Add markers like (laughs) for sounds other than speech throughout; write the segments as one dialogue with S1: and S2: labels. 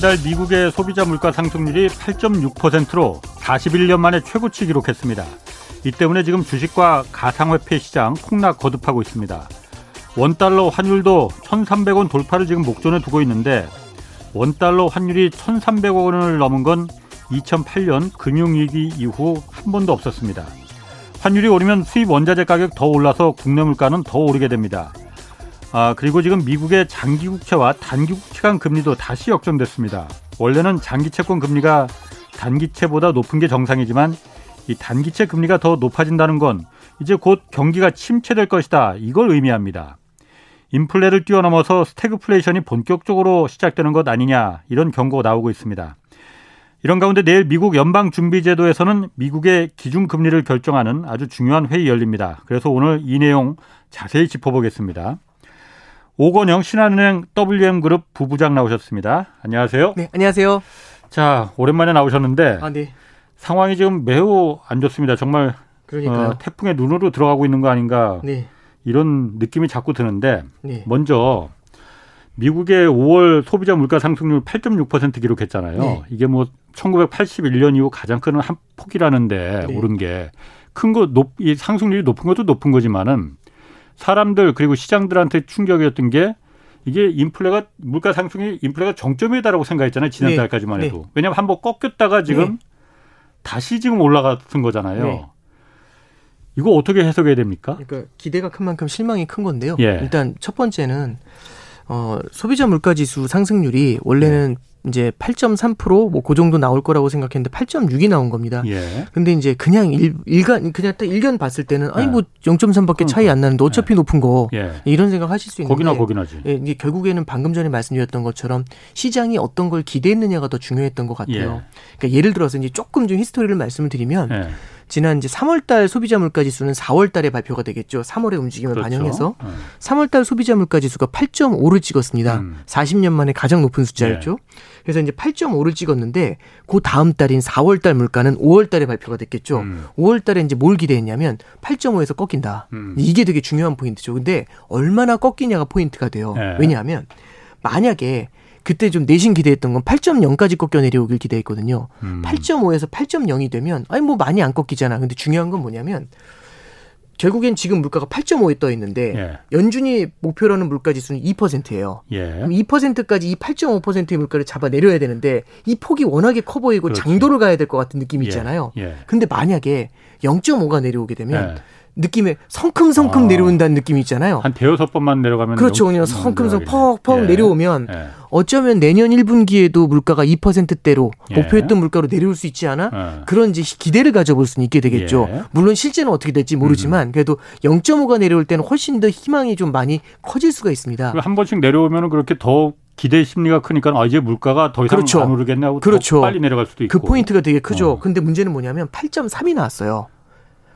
S1: 지난달 미국의 소비자 물가 상승률이 8.6%로 41년 만에 최고치 기록했습니다. 이 때문에 지금 주식과 가상화폐 시장 폭락 거듭하고 있습니다. 원달러 환율도 1,300원 돌파를 지금 목전에 두고 있는데 원달러 환율이 1,300억 원을 넘은 건 2008년 금융위기 이후 한 번도 없었습니다. 환율이 오르면 수입 원자재 가격 더 올라서 국내 물가는 더 오르게 됩니다. 아, 그리고 지금 미국의 장기 국채와 단기 국채 간 금리도 다시 역전됐습니다. 원래는 장기 채권 금리가 단기채보다 높은 게 정상이지만 이 단기채 금리가 더 높아진다는 건 이제 곧 경기가 침체될 것이다. 이걸 의미합니다. 인플레를 뛰어넘어서 스태그플레이션이 본격적으로 시작되는 것 아니냐 이런 경고가 나오고 있습니다. 이런 가운데 내일 미국 연방준비제도에서는 미국의 기준금리를 결정하는 아주 중요한 회의 열립니다. 그래서 오늘 이 내용 자세히 짚어보겠습니다. 오건영 신한은행 WM그룹 부부장 나오셨습니다. 안녕하세요.
S2: 네, 안녕하세요.
S1: 자, 오랜만에 나오셨는데
S2: 아, 네.
S1: 상황이 지금 매우 안 좋습니다. 정말. 어, 태풍의 눈으로 들어가고 있는 거 아닌가
S2: 네.
S1: 이런 느낌이 자꾸 드는데
S2: 네.
S1: 먼저 미국의 5월 소비자 물가 상승률 8.6% 기록했잖아요.
S2: 네.
S1: 이게 뭐 1981년 이후 가장 큰 한 폭이라는데
S2: 네.
S1: 오른 게 큰 거 높, 이 상승률이 높은 것도 높은 거지만은 사람들 그리고 시장들한테 충격이었던 게 이게 인플레가 물가 상승이 인플레가 정점이다라고 생각했잖아요.
S2: 네.
S1: 지난달까지만 해도.
S2: 네.
S1: 왜냐하면 한 번 꺾였다가 지금
S2: 네.
S1: 다시 지금 올라갔던 거잖아요.
S2: 네.
S1: 이거 어떻게 해석해야 됩니까?
S2: 그러니까 기대가 큰 만큼 실망이 큰 건데요.
S1: 예.
S2: 일단 첫 번째는 어, 소비자 물가 지수 상승률이 원래는
S1: 네.
S2: 이제 8.3%뭐 그 정도 나올 거라고 생각했는데 8.6이 나온 겁니다.
S1: 예.
S2: 근데 이제 그냥 일, 일간 그냥 딱 일견 봤을 때는 아니
S1: 네.
S2: 뭐 0.3밖에 차이 안 나는데 어차피 높은 거
S1: 예.
S2: 이런 생각 하실 수 있는데
S1: 거기나 거기나지.
S2: 예, 이게 결국에는 방금 전에 말씀드렸던 것처럼 시장이 어떤 걸 기대했느냐가 더 중요했던 것 같아요.
S1: 예.
S2: 그러니까 예를 들어서 이제 조금 좀 history를 말씀을 드리면
S1: 예.
S2: 지난 이제 3월달 소비자 물가 지수는 4월달에 발표가 되겠죠. 3월의 움직임을
S1: 그렇죠.
S2: 반영해서
S1: 어.
S2: 3월달 소비자 물가 지수가 8.5를 찍었습니다.
S1: 음.
S2: 40년 만에 가장 높은 숫자였죠. 그래서 이제 8.5를 찍었는데 그 다음 달인 4월 달 물가는 5월 달에 발표가 됐겠죠.
S1: 음.
S2: 5월 달에 이제 뭘 기대했냐면 8.5에서 꺾인다.
S1: 음.
S2: 이게 되게 중요한 포인트죠. 근데 얼마나 꺾이냐가 포인트가 돼요.
S1: 네.
S2: 왜냐하면 만약에 그때 좀 내신 기대했던 건 8.0까지 꺾여 내려오길 기대했거든요.
S1: 음.
S2: 8.5에서 8.0이 되면 아니 뭐 많이 안 꺾이잖아. 근데 중요한 건 뭐냐면 결국엔 지금 물가가 8.5에 떠 있는데
S1: 예.
S2: 연준이 목표로는 물가 지수는 2%예요.
S1: 예.
S2: 그럼 2%까지 이 8.5%의 물가를 잡아 내려야 되는데 이 폭이 워낙에 커 보이고
S1: 그렇지.
S2: 장도를 가야 될 것 같은 느낌이
S1: 예.
S2: 있잖아요.
S1: 예.
S2: 근데 만약에 0.5가 내려오게 되면
S1: 예.
S2: 느낌에 성큼성큼
S1: 아.
S2: 내려온다는 느낌이 있잖아요.
S1: 한 대여섯 번만 내려가면
S2: 그렇죠.
S1: 영-
S2: 그냥 성큼성. 퍽퍽
S1: 예.
S2: 내려오면
S1: 예.
S2: 어쩌면 내년 1분기에도 물가가 2%대로
S1: 예.
S2: 목표했던 물가로 내려올 수 있지 않아?
S1: 예.
S2: 그런 이제 기대를 가져볼 수는 있게 되겠죠.
S1: 예. 음.
S2: 물론 실제는 어떻게 될지 모르지만 그래도 0.5가 내려올 때는 훨씬 더 희망이 좀 많이 커질 수가 있습니다.
S1: 한 번씩 내려오면은 그렇게 더 기대 심리가 크니까 아 이제 물가가 더 이상
S2: 그렇죠.
S1: 안 오르겠네 하고
S2: 그렇죠.
S1: 더 빨리 내려갈 수도 있고.
S2: 그 포인트가 되게 크죠.
S1: 어.
S2: 근데 문제는 뭐냐면 8.3이 나왔어요.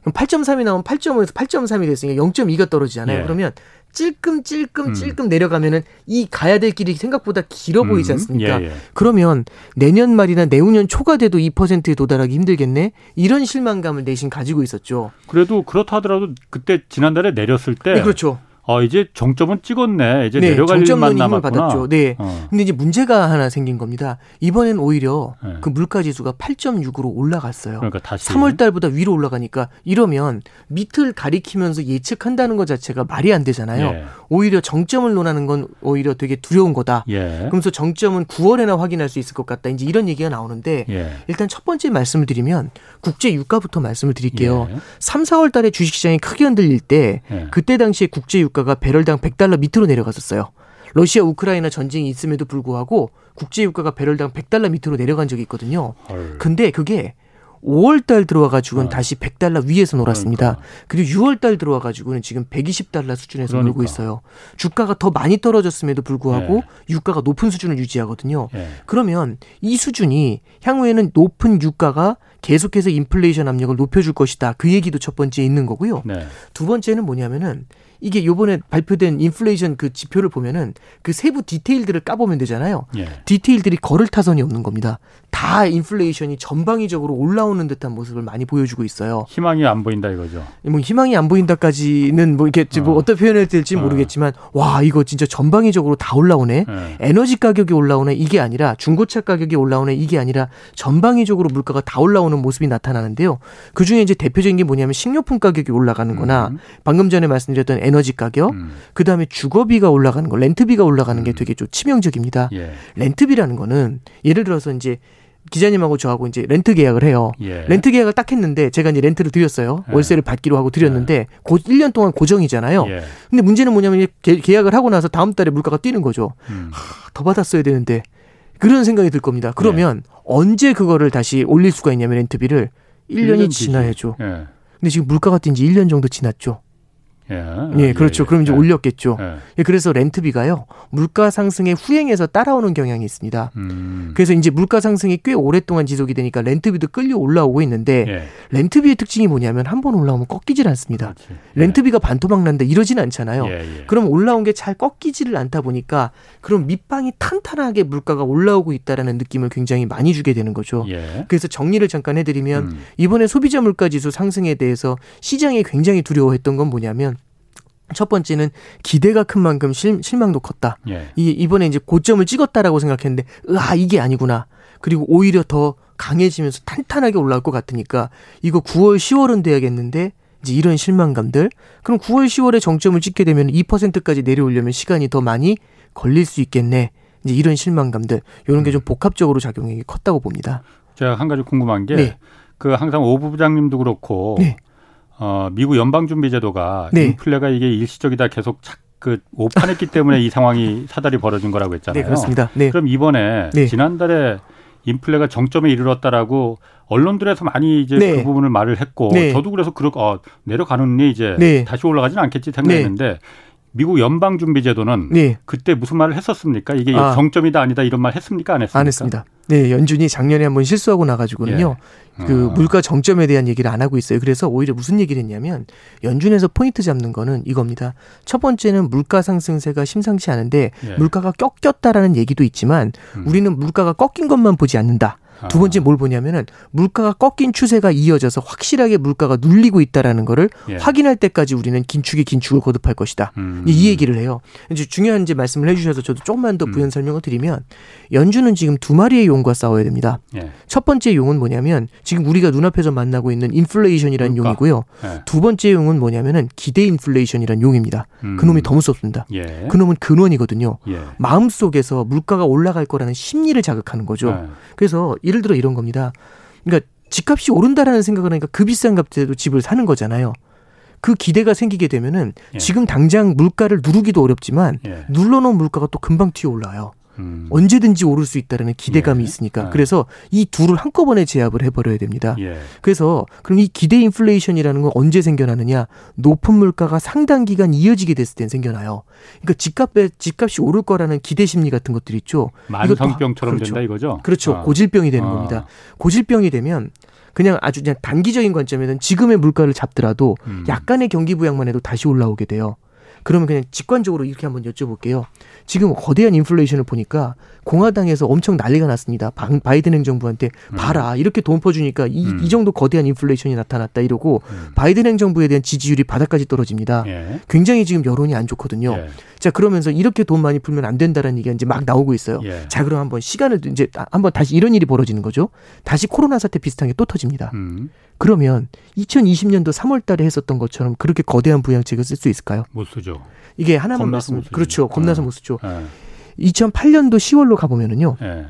S2: 그럼 8.3이 나오면 8.5에서 8.3이 됐으니까 0.2가 떨어지잖아요.
S1: 예.
S2: 그러면 찔끔찔끔
S1: 음.
S2: 찔끔 내려가면은 이 가야 될 길이 생각보다 길어 보이지
S1: 음,
S2: 않습니까?
S1: 예, 예.
S2: 그러면 내년 말이나 내후년 초가 돼도 2%에 도달하기 힘들겠네? 이런 실망감을 내심 가지고 있었죠.
S1: 그래도 그렇다 하더라도 그때 지난달에 내렸을 때
S2: 네, 그렇죠.
S1: 아 이제 정점은 찍었네. 이제
S2: 네,
S1: 내려갈 일만 남았구나.
S2: 받았죠. 네.
S1: 어.
S2: 근데 이제 문제가 하나 생긴 겁니다. 이번엔 오히려
S1: 네.
S2: 그 물가 지수가 8.6으로 올라갔어요.
S1: 그러니까 다시
S2: 3월 달보다 위로 올라가니까 이러면 밑을 가리키면서 예측한다는 것 자체가 말이 안 되잖아요.
S1: 예.
S2: 오히려 정점을 논하는 건 오히려 되게 두려운 거다.
S1: 예.
S2: 그러면서 정점은 9월에나 확인할 수 있을 것 같다. 이제 이런 얘기가 나오는데
S1: 예.
S2: 일단 첫 번째 말씀을 드리면 국제 유가부터 말씀을 드릴게요.
S1: 예.
S2: 3, 4월 달에 주식 시장이 크게 흔들릴 때
S1: 예.
S2: 그때 당시에 국제 유가 가 배럴당 100달러 밑으로 내려갔었어요. 러시아 우크라이나 전쟁이 있음에도 불구하고 국제 유가가 배럴당 100달러 밑으로 내려간 적이 있거든요.
S1: 헐.
S2: 근데 그게 5월 달 들어와 가지고는
S1: 어.
S2: 다시 100달러 위에서 놀았습니다.
S1: 그러니까.
S2: 그리고 6월 달 들어와 가지고는 지금 120달러 수준에서
S1: 그러니까.
S2: 놀고 있어요. 주가가 더 많이 떨어졌음에도 불구하고
S1: 네.
S2: 유가가 높은 수준을 유지하거든요.
S1: 예.
S2: 그러면 이 수준이 향후에는 높은 유가가 계속해서 인플레이션 압력을 높여줄 것이다. 그 얘기도 첫 번째 있는 거고요.
S1: 네.
S2: 두 번째는 뭐냐면은 이게 요번에 발표된 인플레이션 그 지표를 보면은 그 세부 디테일들을 까보면 되잖아요.
S1: 예.
S2: 디테일들이 걸을 타선이 없는 겁니다. 다 인플레이션이 전방위적으로 올라오는 듯한 모습을 많이 보여주고 있어요.
S1: 희망이 안 보인다 이거죠.
S2: 뭐 희망이 안 보인다까지는 뭐 이렇게 뭐
S1: 어.
S2: 어떻게 표현해야 될지
S1: 어.
S2: 모르겠지만 와 이거 진짜 전방위적으로 다 올라오네.
S1: 예.
S2: 에너지 가격이 올라오네 이게 아니라 중고차 가격이 올라오네 이게 아니라 전방위적으로 물가가 다 올라오는 모습이 나타나는데요. 그 중에 이제 대표적인 게 뭐냐면 식료품 가격이 올라가는거나
S1: 음.
S2: 방금 전에 말씀드렸던 에너지 가격,
S1: 음.
S2: 그 다음에 주거비가 올라가는 거, 렌트비가 올라가는 게
S1: 음.
S2: 되게 좀 치명적입니다.
S1: 예.
S2: 렌트비라는 거는 예를 들어서 이제 기자님하고 저하고 이제 렌트 계약을 해요.
S1: 예.
S2: 렌트 계약을 딱 했는데 제가 이제 렌트를 드렸어요.
S1: 예.
S2: 월세를 받기로 하고 드렸는데 고 1년 동안 고정이잖아요.
S1: 예.
S2: 근데 문제는 뭐냐면 계- 계약을 하고 나서 다음 달에 물가가 뛰는 거죠.
S1: 음.
S2: 더 받았어야 되는데 그런 생각이 들 겁니다. 그러면 언제 그거를 다시 올릴 수가 있냐면 렌트비를 1년이
S1: 년
S2: 지나야죠.
S1: 예.
S2: 근데 지금 물가가 뛴 지 1년 정도 지났죠.
S1: 예.
S2: 예, 그렇죠. 그럼 이제
S1: 예.
S2: 올렸겠죠.
S1: 예.
S2: 예, 그래서 렌트비가요. 물가 상승에 후행해서 따라오는 경향이 있습니다.
S1: 음.
S2: 그래서 이제 물가 상승이 꽤 오랫동안 지속이 되니까 렌트비도 끌려 올라오고 있는데
S1: 예.
S2: 렌트비의 특징이 뭐냐면 한 번 올라오면 꺾이질 않습니다. 렌트비가 반토막 난다 이러진 않잖아요.
S1: 예. 예.
S2: 그럼 올라온 게 잘 꺾이지를 않다 보니까 그럼 밑방이 탄탄하게 물가가 올라오고 있다라는 느낌을 굉장히 많이 주게 되는 거죠.
S1: 예.
S2: 그래서 정리를 잠깐 해드리면
S1: 음.
S2: 이번에 소비자 물가 지수 상승에 대해서 시장이 굉장히 두려워했던 건 뭐냐면 첫 번째는 기대가 큰 만큼 실, 실망도 컸다.
S1: 예.
S2: 이 이번에 이제 고점을 찍었다라고 생각했는데 으아 이게 아니구나. 그리고 오히려 더 강해지면서 탄탄하게 올라올 것 같으니까 이거 9월 10월은 돼야겠는데 이제 이런 실망감들. 그럼 9월 10월에 정점을 찍게 되면 2%까지 내려오려면 시간이 더 많이 걸릴 수 있겠네. 이제 이런 실망감들 이런 게 좀 복합적으로 작용이 컸다고 봅니다.
S1: 제가 한 가지 궁금한 게
S2: 네.
S1: 그 항상 오 부장님도 그렇고
S2: 네.
S1: 어, 미국 연방준비제도가
S2: 네.
S1: 인플레가 이게 일시적이다 계속 착, 그 오판했기 때문에 이 상황이 사달이 벌어진 거라고 했잖아요.
S2: 네 그렇습니다. 네.
S1: 그럼 이번에
S2: 네.
S1: 지난달에 인플레가 정점에 이르렀다라고 언론들에서 많이 이제
S2: 네.
S1: 그 부분을 말을 했고
S2: 네.
S1: 저도 그래서 그러 어, 내려가는니 이제
S2: 네.
S1: 다시 올라가지는 않겠지 생각했는데 미국 연방준비제도는
S2: 네.
S1: 그때 무슨 말을 했었습니까? 이게
S2: 아.
S1: 정점이다 아니다 이런 말 했습니까? 안 했습니까?
S2: 안 했습니다. 네, 연준이 작년에 한번 실수하고 나가지고는요. 그
S1: 아.
S2: 물가 정점에 대한 얘기를 안 하고 있어요. 그래서 오히려 무슨 얘기를 했냐면 연준에서 포인트 잡는 거는 이겁니다. 첫 번째는 물가 상승세가 심상치 않은데
S1: 예.
S2: 물가가 꺾였다라는 얘기도 있지만
S1: 음.
S2: 우리는 물가가 꺾인 것만 보지 않는다. 두 번째 뭘 보냐면은 물가가 꺾인 추세가 이어져서 확실하게 물가가 눌리고 있다라는 거를
S1: 예.
S2: 확인할 때까지 우리는 긴축에 긴축을 거듭할 것이다.
S1: 음.
S2: 이 얘기를 해요. 이제 중요한 이제 말씀을 해주셔서 저도 조금만 더
S1: 음.
S2: 부연 설명을 드리면 연준은 지금 두 마리의 용과 싸워야 됩니다.
S1: 예.
S2: 첫 번째 용은 뭐냐면 지금 우리가 눈앞에서 만나고 있는 인플레이션이라는
S1: 물가.
S2: 용이고요.
S1: 예.
S2: 두 번째 용은 뭐냐면은 기대 인플레이션이라는 용입니다.
S1: 음.
S2: 그놈이 더 무섭습니다.
S1: 예.
S2: 그놈은 근원이거든요.
S1: 예.
S2: 마음 속에서 물가가 올라갈 거라는 심리를 자극하는 거죠.
S1: 예.
S2: 그래서 예를 들어 이런 겁니다. 그러니까 집값이 오른다라는 생각을 하니까 그 비싼 값에도 집을 사는 거잖아요. 그 기대가 생기게 되면은
S1: 예.
S2: 지금 당장 물가를 누르기도 어렵지만
S1: 예.
S2: 눌러놓은 물가가 또 금방 튀어 올라요.
S1: 음.
S2: 언제든지 오를 수 있다는 기대감이
S1: 예.
S2: 있으니까.
S1: 예.
S2: 그래서 이 둘을 한꺼번에 제압을 해버려야 됩니다.
S1: 예.
S2: 그래서 그럼 이 기대 인플레이션이라는 건 언제 생겨나느냐? 높은 물가가 상당 기간 이어지게 됐을 땐 생겨나요. 그러니까 집값에 집값이 오를 거라는 기대 심리 같은 것들 있죠.
S1: 만성병처럼
S2: 그렇죠.
S1: 된다 이거죠?
S2: 그렇죠.
S1: 아.
S2: 고질병이 되는
S1: 아.
S2: 겁니다. 고질병이 되면 그냥 아주 그냥 단기적인 관점에는 지금의 물가를 잡더라도
S1: 음.
S2: 약간의 경기 부양만 해도 다시 올라오게 돼요. 그러면 그냥 직관적으로 이렇게 한번 여쭤볼게요. 지금 거대한 인플레이션을 보니까 공화당에서 엄청 난리가 났습니다. 방- 바이든 행정부한테 봐라 이렇게 돈 퍼주니까 이,
S1: 음.
S2: 이 정도 거대한 인플레이션이 나타났다 이러고
S1: 음.
S2: 바이든 행정부에 대한 지지율이 바닥까지 떨어집니다.
S1: 예.
S2: 굉장히 지금 여론이 안 좋거든요.
S1: 예.
S2: 자 그러면서 이렇게 돈 많이 풀면 안 된다라는 얘기가 이제 막 나오고 있어요.
S1: 예.
S2: 자 그럼 한번 시간을 이제 한번 다시 이런 일이 벌어지는 거죠. 다시 코로나 사태 비슷한 게 또 터집니다.
S1: 음.
S2: 그러면 2020년도 3월 달에 했었던 것처럼 그렇게 거대한 부양책을 쓸 수 있을까요?
S1: 못 쓰죠.
S2: 이게 하나만 말씀. 그렇죠. 겁나서
S1: 어.
S2: 못 쓰죠.
S1: 예.
S2: 2008년도 10월로 가보면은요.
S1: 예.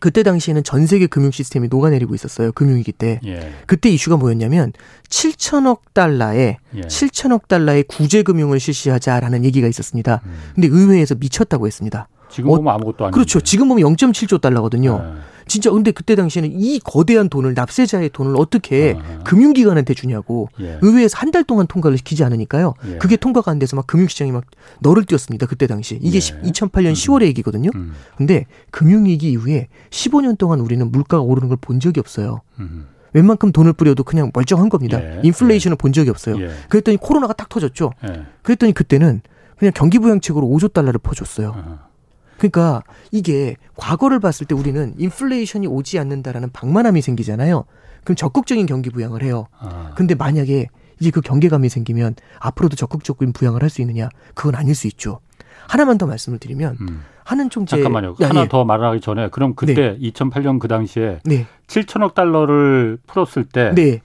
S2: 그때 당시에는 전 세계 금융 시스템이 녹아내리고 있었어요. 금융위기 때.
S1: 예.
S2: 그때 이슈가 뭐였냐면 7천억 달러의
S1: 예.
S2: 7천억 달러의 구제 금융을 실시하자라는 얘기가 있었습니다.
S1: 음.
S2: 근데 의회에서 미쳤다고 했습니다.
S1: 지금
S2: 어,
S1: 보면 아무것도 아니죠.
S2: 그렇죠. 지금 보면 0.7조 달러거든요.
S1: 예.
S2: 진짜 근데 그때 당시에는 이 거대한 돈을 납세자의 돈을 어떻게
S1: 아.
S2: 금융기관한테 주냐고
S1: 예.
S2: 의회에서 한 달 동안 통과를 시키지 않으니까요.
S1: 예.
S2: 그게 통과가 안 돼서 막 금융시장이 막 너를 뛰었습니다. 그때 당시 이게
S1: 예.
S2: 2008년
S1: 음.
S2: 10월의 얘기거든요.
S1: 음.
S2: 근데 금융위기 이후에 15년 동안 우리는 물가가 오르는 걸 본 적이 없어요.
S1: 음.
S2: 웬만큼 돈을 뿌려도 그냥 멀쩡한 겁니다.
S1: 예.
S2: 인플레이션을 본 적이 없어요.
S1: 예.
S2: 그랬더니 코로나가 딱 터졌죠.
S1: 예.
S2: 그랬더니 그때는 그냥 경기 부양책으로 5조 달러를 퍼줬어요.
S1: 어.
S2: 그러니까 이게 과거를 봤을 때 우리는 인플레이션이 오지 않는다라는 방만함이 생기잖아요. 그럼 적극적인 경기 부양을 해요.
S1: 아.
S2: 근데 만약에 이제 그 경계감이 생기면 앞으로도 적극적인 부양을 할 수 있느냐? 그건 아닐 수 있죠. 하나만 더 말씀을 드리면
S1: 음.
S2: 하는 총재
S1: 잠깐만요.
S2: 야,
S1: 하나
S2: 예.
S1: 더 말하기 전에 그럼 그때 2008년 그 당시에
S2: 네,
S1: 7천억 달러를 풀었을 때
S2: 네,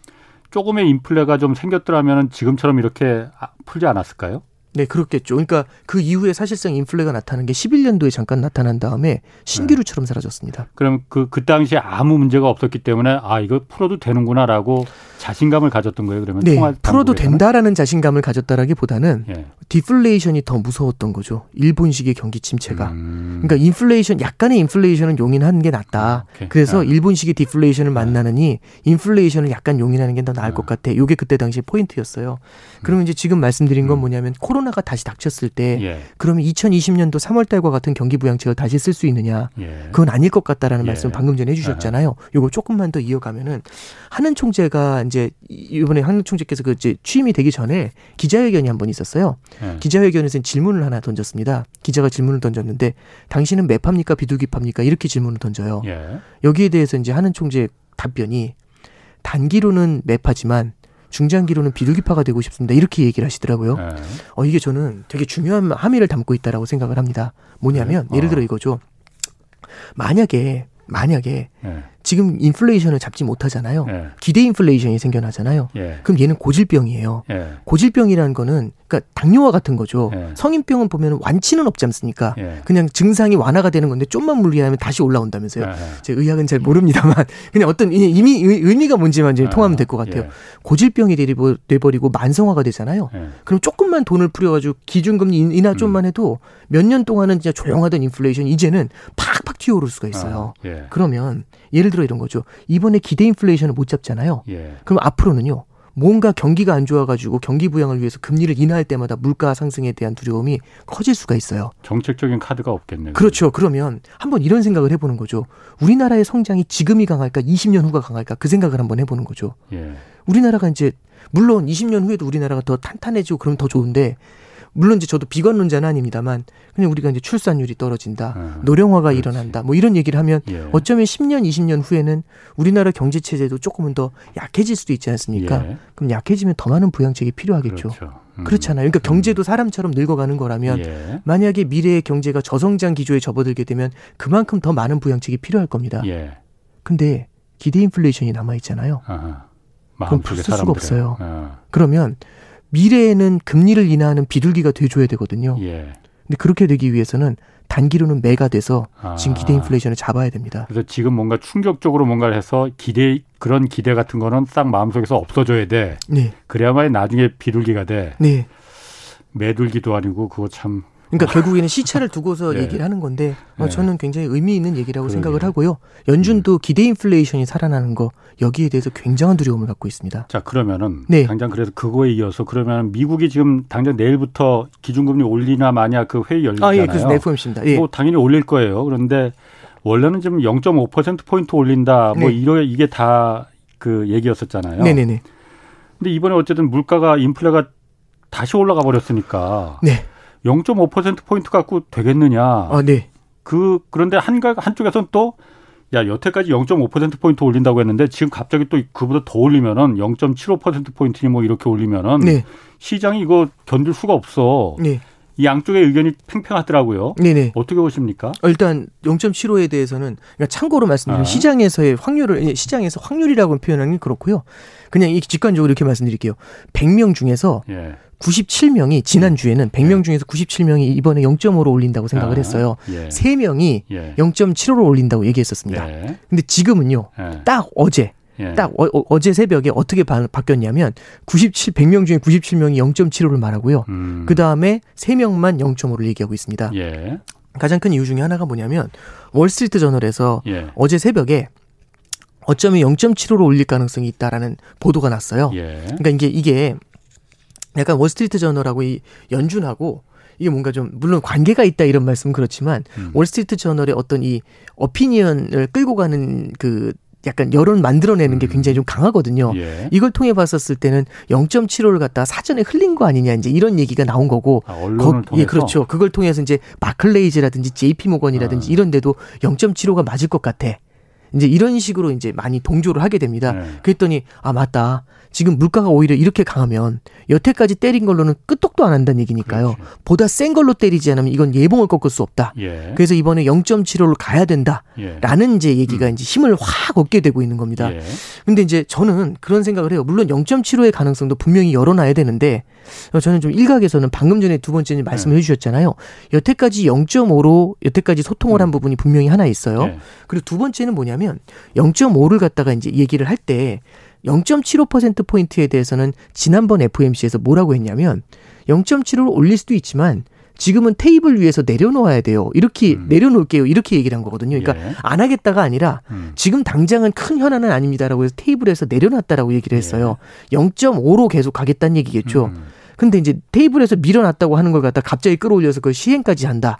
S1: 조금의 인플레가 좀 생겼더라면 지금처럼 이렇게 아- 풀지 않았을까요?
S2: 네, 그렇겠죠. 그러니까 그 이후에 사실상 인플레가 나타난 게 11년도에 잠깐 나타난 다음에 신기루처럼 사라졌습니다.
S1: 그럼 그, 그 당시에 아무 문제가 없었기 때문에 아, 이거 풀어도 되는구나라고 자신감을 가졌던 거예요. 그러면
S2: 네, 풀어도? 된다라는 자신감을 가졌다라기 보다는
S1: 예.
S2: 디플레이션이 더 무서웠던 거죠. 일본식의 경기 침체가.
S1: 음.
S2: 그러니까 인플레이션 약간의 인플레이션은 용인하는 게 낫다.
S1: 오케이.
S2: 그래서
S1: 아.
S2: 일본식의 디플레이션을 만나느니 인플레이션을 약간 용인하는 게 더 나을 것 같아. 요게 그때 당시 포인트였어요. 그러면 이제 지금 말씀드린 건
S1: 음.
S2: 뭐냐면 코로 나가 다시 닥쳤을 때
S1: 예.
S2: 그러면 2020년도 3월 달과 같은 경기 부양책을 다시 쓸 수 있느냐?
S1: 예.
S2: 그건 아닐 것 같다라는
S1: 예.
S2: 말씀 방금 전에 해주셨잖아요. 요거 조금만 더 이어가면은 하는 총재가 이제 이번에 하는 총재께서 그 이제 취임이 되기 전에 기자회견이 한 번 있었어요.
S1: 예.
S2: 기자회견에서 질문을 하나 던졌습니다. 기자가 질문을 던졌는데 당신은 매파입니까 비둘기파입니까 이렇게 질문을 던져요.
S1: 예.
S2: 여기에 대해서 이제 하는 총재 답변이 단기로는 매파지만 중장기로는 비둘기파가 되고 싶습니다. 이렇게 얘기를 하시더라고요.
S1: 예.
S2: 어 이게 저는 되게 중요한 함의를 담고 있다라고 생각을 합니다. 뭐냐면? 예를
S1: 어.
S2: 들어 이거죠. 만약에 만약에
S1: 예.
S2: 지금 인플레이션을 잡지 못하잖아요.
S1: 예.
S2: 기대 인플레이션이 생겨나잖아요.
S1: 예.
S2: 그럼 얘는 고질병이에요.
S1: 예.
S2: 고질병이라는 거는 그러니까 당뇨와 같은 거죠.
S1: 예.
S2: 성인병은 보면 완치는 없지 않습니까?
S1: 예.
S2: 그냥 증상이 완화가 되는 건데 좀만 물리하면 다시 올라온다면서요.
S1: 예.
S2: 제 의학은 잘 모릅니다만 (laughs) 그냥 어떤 이- 이미 의- 의미가 뭔지만 이제 통하면 될 것 같아요.
S1: 예.
S2: 고질병이 돼버리고 만성화가 되잖아요.
S1: 예.
S2: 그럼 조금만 돈을 뿌려가지고 기준금리 인- 인하 좀만 해도 몇 년 동안은 진짜 조용하던 인플레이션 이제는 팍팍 튀어오를 수가 있어요.
S1: 아, 예.
S2: 그러면 예를 들어 이런 거죠. 이번에 기대 인플레이션을 못 잡잖아요.
S1: 예.
S2: 그럼 앞으로는요. 뭔가 경기가 안 좋아가지고 경기 부양을 위해서 금리를 인하할 때마다 물가 상승에 대한 두려움이 커질 수가 있어요.
S1: 정책적인 카드가 없겠네요.
S2: 그렇죠. 그러면 한번 이런 생각을 해보는 거죠. 우리나라의 성장이 지금이 강할까, 20년 후가 강할까 그 생각을 한번 해보는 거죠.
S1: 예.
S2: 우리나라가 이제 물론 20년 후에도 우리나라가 더 탄탄해지고 그러면 더 좋은데 물론 이제 저도 비관론자는 아닙니다만 그냥 우리가 이제 출산율이 떨어진다,
S1: 어,
S2: 노령화가
S1: 그렇지.
S2: 일어난다, 뭐 이런 얘기를 하면
S1: 예.
S2: 어쩌면 10년, 20년 후에는 우리나라 경제 체제도 조금은 더 약해질 수도 있지 않습니까?
S1: 예.
S2: 그럼 약해지면 더 많은 부양책이 필요하겠죠.
S1: 그렇죠. 음.
S2: 그렇잖아요. 그러니까 경제도 사람처럼 늙어가는 거라면
S1: 예.
S2: 만약에 미래의 경제가 저성장 기조에 접어들게 되면 그만큼 더 많은 부양책이 필요할 겁니다.
S1: 예.
S2: 근데 기대 인플레이션이 남아 있잖아요. 그럼 풀 수가. 없어요.
S1: 어.
S2: 그러면 미래에는 금리를 인하하는 비둘기가 돼줘야 되거든요.
S1: 예.
S2: 근데 그렇게 되기 위해서는 단기로는 매가 돼서
S1: 아.
S2: 지금 기대 인플레이션을 잡아야 됩니다.
S1: 그래서 지금 뭔가 충격적으로 뭔가를 해서 기대 그런 기대 같은 거는 싹 마음속에서 없어져야 돼.
S2: 네,
S1: 그래야만 나중에 비둘기가 돼.
S2: 네.
S1: 매둘기도 아니고 그거 참
S2: 그러니까 결국에는 시차를 두고서 (laughs)
S1: 예.
S2: 얘기를 하는 건데 어,
S1: 예.
S2: 저는 굉장히 의미 있는 얘기라고
S1: 그러게요. 음.
S2: 생각을 하고요. 연준도 기대 인플레이션이 살아나는 거 여기에 대해서 굉장한 두려움을 갖고 있습니다.
S1: 자 그러면은
S2: 네.
S1: 당장 그래서 그거에 이어서 그러면 미국이 지금 당장 내일부터 기준금리 올리나 마냐 그 회의 열리잖아요.
S2: 아, 예, 그래서 FOMC입니다. 예.
S1: 뭐 당연히 올릴 거예요. 그런데 원래는 지금 0.5% 포인트 올린다. 뭐
S2: 네.
S1: 이러 이게 다 그 얘기였었잖아요.
S2: 네네네.
S1: 근데 이번에 어쨌든 물가가 인플레가 다시 올라가 버렸으니까
S2: 네.
S1: 0.5% 포인트 갖고 되겠느냐?
S2: 아, 네.
S1: 그 그런데 한가 한쪽에서는 또 야, 여태까지 0.5% 포인트 올린다고 했는데 지금 갑자기 또 그보다 더 올리면은 0.75% 포인트니 뭐 이렇게 올리면은
S2: 네.
S1: 시장이 이거 견딜 수가 없어.
S2: 네.
S1: 이 양쪽의 의견이 팽팽하더라고요.
S2: 네네.
S1: 어떻게 보십니까?
S2: 어, 일단 0.75에 대해서는 그러니까 참고로 말씀드리면
S1: 아.
S2: 시장에서의 확률을 예, 시장에서 확률이라고 표현하는 게 그렇고요. 그냥 이 직관적으로 이렇게 말씀드릴게요. 100명 중에서
S1: 예.
S2: 97명이 지난 주에는 100명 중에서 97명이 이번에 0.5로 올린다고 생각을
S1: 아,
S2: 했어요.
S1: 예.
S2: 3명이
S1: 예.
S2: 0.75로 올린다고 얘기했었습니다.
S1: 예.
S2: 근데 지금은요.
S1: 예.
S2: 딱 어제
S1: 예.
S2: 딱 어, 제 새벽에 어떻게 바, 바뀌었냐면 97 100명 중에 97명이 0.75를 말하고요.
S1: 음.
S2: 그 다음에 3명만 0.5를 얘기하고 있습니다.
S1: 예.
S2: 가장 큰 이유 중에 하나가 뭐냐면 월스트리트 저널에서
S1: 예.
S2: 어제 새벽에 어쩌면 0.75로 올릴 가능성이 있다라는 보도가 났어요.
S1: 예.
S2: 그러니까 이게 이게 약간 월스트리트 저널하고 이 연준하고 이게 뭔가 좀 물론 관계가 있다 이런 말씀은 그렇지만
S1: 음.
S2: 월스트리트 저널의 어떤 이 어피니언을 끌고 가는 그 약간 여론 만들어내는 게
S1: 음.
S2: 굉장히 좀 강하거든요.
S1: 예.
S2: 이걸 통해 봤었을 때는 0.75를 갖다 사전에 흘린 거 아니냐 이제 이런 얘기가 나온 거고
S1: 아, 언론을
S2: 거-
S1: 통해서
S2: 예, 그렇죠. 그걸 통해서 이제 마클레이즈라든지 JP 모건이라든지
S1: 아.
S2: 이런 데도 0.75가 맞을 것 같아. 이제 이런 식으로 이제 많이 동조를 하게 됩니다.
S1: 네.
S2: 그랬더니 아 맞다. 지금 물가가 오히려 이렇게 강하면 여태까지 때린 걸로는 끄떡도 안 한다는 얘기니까요.
S1: 그렇지.
S2: 보다 센 걸로 때리지 않으면 이건 예봉을 꺾을 수 없다.
S1: 예.
S2: 그래서 이번에 0.75를 가야 된다.
S1: 예.
S2: 라는 이제 얘기가 이제 힘을 확 얻게 되고 있는 겁니다.
S1: 예.
S2: 근데 이제 저는 그런 생각을 해요. 물론 0.75의 가능성도 분명히 열어놔야 되는데 어, 저는 좀 일각에서는 방금 전에 두 번째는 말씀을
S1: 네.
S2: 해주셨잖아요. 여태까지 0.5로 여태까지 소통을 한 부분이 분명히 하나 있어요.
S1: 예.
S2: 그리고 두 번째는 뭐냐면 0.5를 갖다가 이제 얘기를 할때 0.75% 포인트에 대해서는 지난번 FOMC에서 뭐라고 했냐면 0.75를 올릴 수도 있지만 지금은 테이블 위에서 내려놓아야 돼요. 이렇게
S1: 음.
S2: 내려놓을게요. 이렇게 얘기를 한 거거든요. 그러니까
S1: 예.
S2: 안 하겠다가 아니라
S1: 음.
S2: 지금 당장은 큰 현안은 아닙니다라고 해서 테이블에서 내려놨다라고 얘기를
S1: 예.
S2: 했어요. 0.5로 계속 가겠다는 얘기겠죠.
S1: 음.
S2: 근데 이제 테이블에서 밀어놨다고 하는 걸 갖다 갑자기 끌어올려서 그걸 시행까지 한다.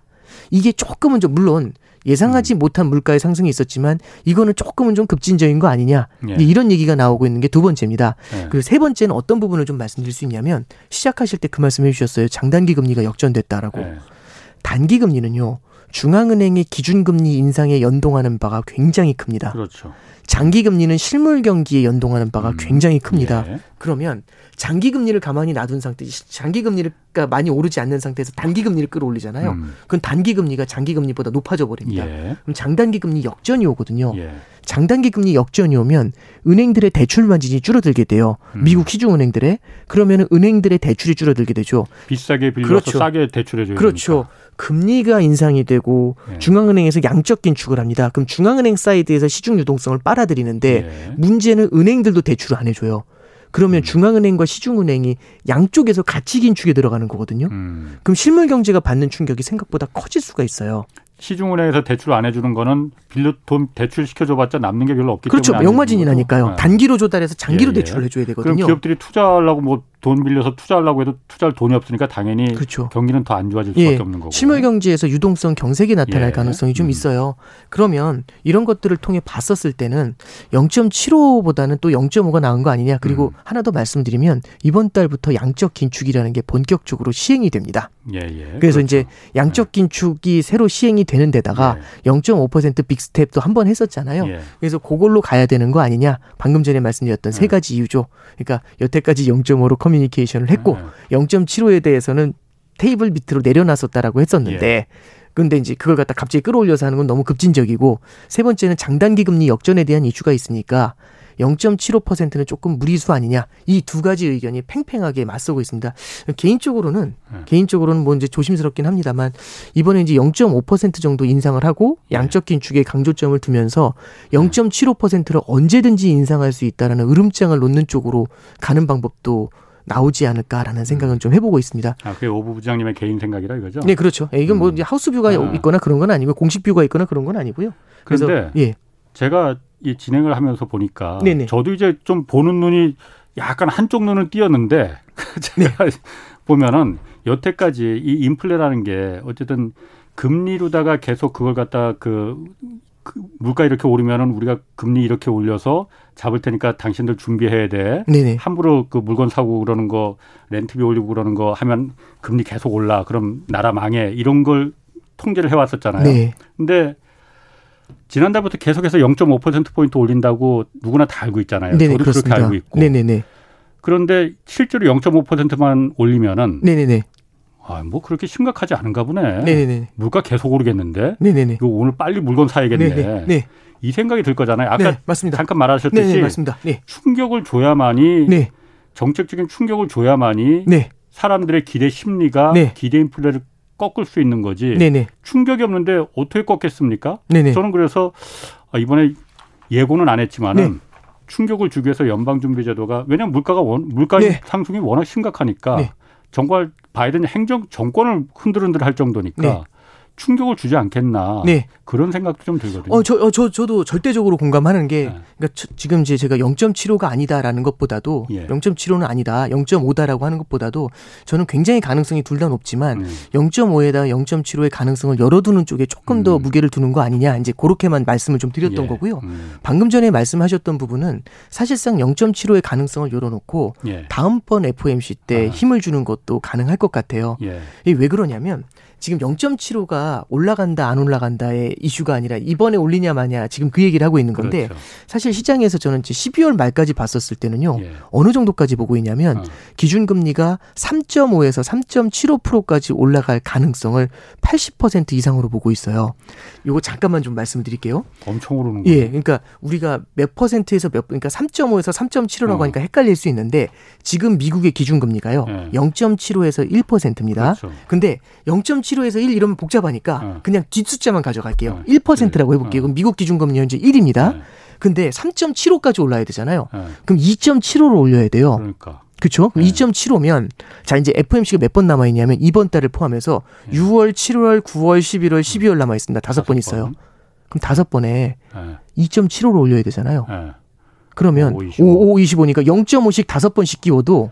S2: 이게 조금은 좀 물론 예상하지
S1: 음.
S2: 못한 물가의 상승이 있었지만 이거는 조금은 좀 급진적인 거 아니냐.
S1: 예.
S2: 이런 얘기가 나오고 있는 게 두 번째입니다.
S1: 예.
S2: 그리고 세 번째는 어떤 부분을 좀 말씀드릴 수 있냐면 시작하실 때 그 말씀 해 주셨어요. 장단기 금리가 역전됐다라고.
S1: 예.
S2: 단기 금리는요. 중앙은행의 기준금리 인상에 연동하는 바가 굉장히 큽니다.
S1: 그렇죠.
S2: 장기 금리는 실물 경기에 연동하는 바가
S1: 음.
S2: 굉장히 큽니다.
S1: 예.
S2: 그러면 장기 금리를 가만히 놔둔 상태, 장기 금리가 많이 오르지 않는 상태에서 단기 금리를 끌어올리잖아요.
S1: 음.
S2: 그건 단기 금리가 장기 금리보다 높아져 버립니다.
S1: 예.
S2: 그럼 장단기 금리 역전이 오거든요.
S1: 예.
S2: 장단기 금리 역전이 오면 은행들의 대출 마진이 줄어들게 돼요.
S1: 음.
S2: 미국 시중 은행들의 그러면 은행들의 대출이 줄어들게 되죠.
S1: 비싸게 빌려서
S2: 그렇죠.
S1: 싸게 대출해 줘야
S2: 그렇죠. 금리가 인상이 되고
S1: 예.
S2: 중앙은행에서 양적 긴축을 합니다. 그럼 중앙은행 사이드에서 시중 유동성을 빨아들이는데
S1: 예.
S2: 문제는 은행들도 대출을 안 해줘요. 그러면
S1: 음.
S2: 중앙은행과 시중은행이 양쪽에서 같이 긴축에 들어가는 거거든요.
S1: 음.
S2: 그럼 실물 경제가 받는 충격이 생각보다 커질 수가 있어요.
S1: 시중은행에서 대출 안 해주는 거는 빌려 돈 대출 시켜줘봤자 남는 게 별로 없기
S2: 그렇죠.
S1: 때문에 거죠.
S2: 나니까요.
S1: 예.
S2: 단기로 조달해서 장기로
S1: 예, 예.
S2: 대출을 해줘야
S1: 그럼
S2: 되거든요.
S1: 기업들이 투자하려고 뭐 돈 빌려서 투자하려고 해도 투자할 돈이 없으니까 당연히
S2: 그렇죠.
S1: 경기는 더 안 좋아질 수밖에
S2: 예,
S1: 없는 거고.
S2: 실물 경제에서 유동성 경색이 나타날
S1: 예.
S2: 가능성이 좀
S1: 음.
S2: 있어요. 그러면 이런 것들을 통해 봤었을 때는 0.75보다는 또 0.5가 나은 거 아니냐. 그리고
S1: 음.
S2: 하나 더 말씀드리면 이번 달부터 양적 긴축이라는 게 본격적으로 시행이 됩니다.
S1: 예, 예.
S2: 그래서
S1: 그렇죠.
S2: 이제 양적 긴축이 새로 시행이 되는 데다가 0.5% 빅스텝도 한 번 했었잖아요.
S1: 예.
S2: 그래서 그걸로 가야 되는 거 아니냐. 방금 전에 말씀드렸던 세
S1: 네.
S2: 가지 이유죠. 그러니까 여태까지 0.5로 커뮤니케이션을 했고
S1: 예.
S2: 0.75에 대해서는 테이블 밑으로 내려놨었다라고 했었는데
S1: 예.
S2: 근데 이제 그걸 갖다 갑자기 끌어올려서 하는 건 너무 급진적이고 세 번째는 장단기 금리 역전에 대한 이슈가 있으니까 0.75%는 조금 무리수 아니냐 이 두 가지 의견이 팽팽하게 맞서고 있습니다. 개인적으로는
S1: 네.
S2: 개인적으로는 뭐 이제 조심스럽긴 합니다만 이번에 이제 0.5% 정도 인상을 하고
S1: 네.
S2: 양적 긴축에 강조점을 두면서 0.75%를 언제든지 인상할 수 있다라는 으름장을 놓는 쪽으로 가는 방법도 나오지 않을까라는 생각은 좀 해보고 있습니다.
S1: 아, 그게 오부 부장님의 개인 생각이라 이거죠?
S2: 네, 그렇죠. 예, 이건 뭐
S1: 음.
S2: 하우스 뷰가
S1: 아.
S2: 있거나 그런 건 아니고 공식 뷰가 있거나 그런 건 아니고요. 그래서 예,
S1: 제가 이 진행을 하면서 보니까
S2: 네네.
S1: 저도 이제 좀 보는 눈이 약간 한쪽 눈은 띄었는데 (laughs) 제가
S2: 네.
S1: 보면은 여태까지 이 인플레라는 게 어쨌든 금리로다가 계속 그걸 갖다 그, 그 물가 이렇게 오르면은 우리가 금리 이렇게 올려서 잡을 테니까 당신들 준비해야 돼.
S2: 네네.
S1: 함부로 그 물건 사고 그러는 거 렌트비 올리고 그러는 거 하면 금리 계속 올라. 그럼 나라 망해. 이런 걸 통제를 해왔었잖아요.
S2: 네,
S1: 근데 지난달부터 계속해서 0.5% 포인트 올린다고 누구나 다 알고 있잖아요.
S2: 네네
S1: 저도
S2: 그렇습니다.
S1: 그렇게 알고 있고.
S2: 네네네,
S1: 그런데 실제로 0.5%만 올리면은
S2: 네네네,
S1: 아, 뭐 그렇게 심각하지 않은가 보네.
S2: 네네네,
S1: 물가 계속 오르겠는데.
S2: 네네네,
S1: 이거 오늘 빨리 물건 사야겠네.
S2: 네네, 네,
S1: 이 생각이 들 거잖아요. 아까
S2: 네, 맞습니다.
S1: 잠깐 말하셨듯이
S2: 네네, 맞습니다. 네,
S1: 충격을 줘야만이
S2: 네,
S1: 정책적인 충격을 줘야만이
S2: 네,
S1: 사람들의 기대 심리가
S2: 네.
S1: 기대 인플레를 꺾을 수 있는 거지.
S2: 네네,
S1: 충격이 없는데 어떻게 꺾겠습니까?
S2: 네네,
S1: 저는 그래서 아, 이번에 예고는 안 했지만은
S2: 네.
S1: 충격을 주기 위해서 연방준비제도가 왜냐하면 물가가 원, 물가
S2: 네.
S1: 상승이 워낙 심각하니까
S2: 네.
S1: 정말 바이든 행정 정권을 흔들흔들 할 정도니까
S2: 네.
S1: 충격을 주지 않겠나.
S2: 네.
S1: 그런 생각도 좀 들거든요.
S2: 어, 저, 어, 저, 저도 절대적으로 공감하는 게,
S1: 네.
S2: 그러니까 저- 지금 이제 제가 0.75가 아니다라는 것보다도,
S1: 예.
S2: 0.75는 아니다, 0.5다라고 하는 것보다도, 저는 굉장히 가능성이 둘 다 높지만,
S1: 음.
S2: 0.5에다 0.75의 가능성을 열어두는 쪽에 조금 더
S1: 음.
S2: 무게를 두는 거 아니냐, 이제 그렇게만 말씀을 좀 드렸던
S1: 예.
S2: 거고요.
S1: 음.
S2: 방금 전에 말씀하셨던 부분은 사실상 0.75의 가능성을 열어놓고,
S1: 예.
S2: 다음번 FOMC 때
S1: 아.
S2: 힘을 주는 것도 가능할 것 같아요.
S1: 예.
S2: 이게 왜 그러냐면 지금 0.75가 올라간다 안 올라간다의 이슈가 아니라 이번에 올리냐 마냐 지금 그 얘기를 하고 있는 건데
S1: 그렇죠.
S2: 사실 시장에서 저는 이제 12월 말까지 봤었을 때는요
S1: 예.
S2: 어느 정도까지 보고 있냐면
S1: 어.
S2: 기준금리가 3.5에서 3.75%까지 올라갈 가능성을 80% 이상으로 보고 있어요. 요거 잠깐만 좀 말씀드릴게요.
S1: 엄청 오르는
S2: 예,
S1: 거예요.
S2: 그러니까 우리가 몇 퍼센트에서 몇, 그러니까 3.5에서 3.75라고
S1: 어.
S2: 하니까 헷갈릴 수 있는데 지금 미국의 기준금리가요
S1: 예.
S2: 0.75에서 1%입니다.
S1: 그렇죠.
S2: 근데 0.75 에서 1 이러면 복잡하니까
S1: 어.
S2: 그냥 뒷숫자만 가져갈게요.
S1: 어.
S2: 1%라고 해볼게요.
S1: 어.
S2: 그럼 미국 기준금리 현재 1입니다.
S1: 예.
S2: 근데 3.75까지 올라야 되잖아요.
S1: 예.
S2: 그럼 2.75로 올려야 돼요.
S1: 그러니까.
S2: 그렇죠?
S1: 네.
S2: 2.75면 자 이제 FMC가 몇 번 남아 있냐면 이번 달을 포함해서
S1: 네.
S2: 6월, 7월, 9월, 11월, 12월 남아 있습니다. 다섯 번 있어요.
S1: 번.
S2: 그럼 다섯 번에
S1: 예.
S2: 2.75로 올려야 되잖아요.
S1: 예.
S2: 그러면
S1: 5, 25.
S2: 5, 5, 25니까 0.5씩 다섯 번씩 끼워도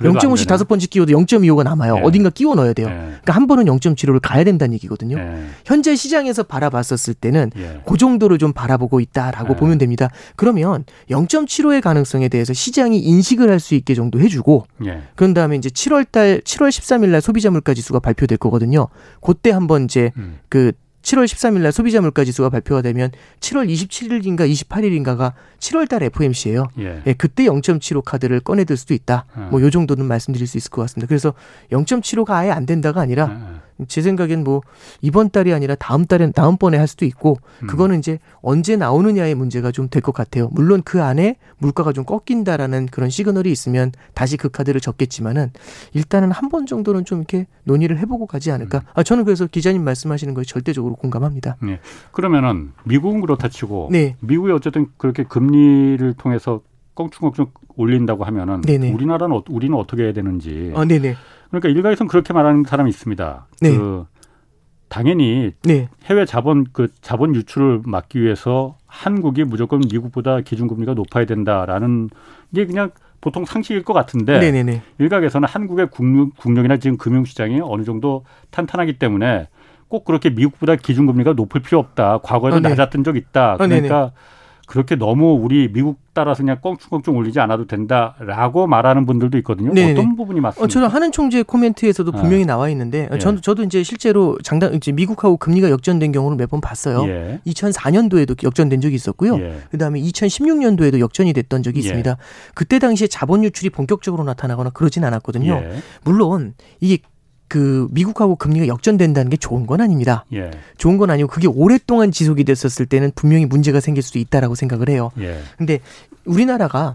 S2: 0.5씩
S1: 되네.
S2: 다섯 번씩 끼워도 0.25가 남아요.
S1: 예.
S2: 어딘가 끼워 넣어야 돼요.
S1: 예.
S2: 그러니까 한 번은 0.75를 가야 된다는 얘기거든요.
S1: 예.
S2: 현재 시장에서 바라봤었을 때는
S1: 예.
S2: 그 정도를 좀 바라보고 있다라고
S1: 네.
S2: 보면 됩니다. 그러면 0.75의 가능성에 대해서 시장이 인식을 할 수 있게 정도 해주고
S1: 예.
S2: 그런 다음에 이제 7월 달 7월 13일 날 소비자 물가 지수가 발표될 거거든요. 그때 한번 이제
S1: 음.
S2: 그 7월 13일 날 소비자 물가 지수가 발표가 되면 7월 27일인가 28일인가가 7월 달 FOMC예요.
S1: 예.
S2: 예, 그때 0.75 카드를 꺼내들 수도 있다.
S1: 음.
S2: 뭐요 정도는 말씀드릴 수 있을 것 같습니다. 그래서 0.75가 아예 안 된다가 아니라
S1: 예.
S2: 제 생각엔 뭐 이번 달이 아니라 다음 달엔 다음 번에 할 수도 있고
S1: 음.
S2: 그거는 이제 언제 나오느냐의 문제가 좀 될 것 같아요. 물론 그 안에 물가가 좀 꺾인다라는 그런 시그널이 있으면 다시 그 카드를 적겠지만은 일단은 한 번 정도는 좀 이렇게 논의를 해보고 가지 않을까.
S1: 음.
S2: 아 저는 그래서 기자님 말씀하시는 거에 절대적으로 공감합니다.
S1: 그러면은 미국은 그렇다 치고
S2: 네.
S1: 미국이 어쨌든 그렇게 금리를 통해서 껑충껑충 올린다고 하면은
S2: 네네.
S1: 우리나라는 어- 우리는 어떻게 해야 되는지
S2: 아 네네
S1: 그러니까 일각에서는 그렇게 말하는 사람이 있습니다.
S2: 네.
S1: 그 당연히
S2: 네
S1: 해외 자본 그 자본 유출을 막기 위해서 한국이 무조건 미국보다 기준금리가 높아야 된다라는 게 그냥 보통 상식일 것 같은데
S2: 네네네
S1: 일각에서는 한국의 국력, 국력 이나 지금 금융시장이 어느 정도 탄탄하기 때문에 꼭 그렇게 미국보다 기준금리가 높을 필요 없다. 과거에도
S2: 아, 네.
S1: 낮았던 적 있다.
S2: 아.
S1: 그러니까 그렇게 너무 우리 미국 따라서 그냥 껑충껑충 올리지 않아도 된다라고 말하는 분들도 있거든요.
S2: 네네.
S1: 어떤 부분이 맞습니까?
S2: 어, 저는 하는 총재 코멘트에서도
S1: 아.
S2: 분명히 나와 있는데
S1: 예.
S2: 저도 저도 이제 실제로 장단 이제 미국하고 금리가 역전된 경우를 몇 번 봤어요.
S1: 예.
S2: 2004년도에도 역전된 적이 있었고요.
S1: 예.
S2: 그다음에 2016년도에도 역전이 됐던 적이
S1: 예.
S2: 있습니다. 그때 당시에 자본 유출이 본격적으로 나타나거나 그러진 않았거든요.
S1: 예.
S2: 물론 이게 그 미국하고 금리가 역전된다는 게 좋은 건 아닙니다.
S1: 예.
S2: 좋은 건 아니고 그게 오랫동안 지속이 됐었을 때는 분명히 문제가 생길 수도 있다라고 생각을 해요.
S1: 예.
S2: 근데 우리나라가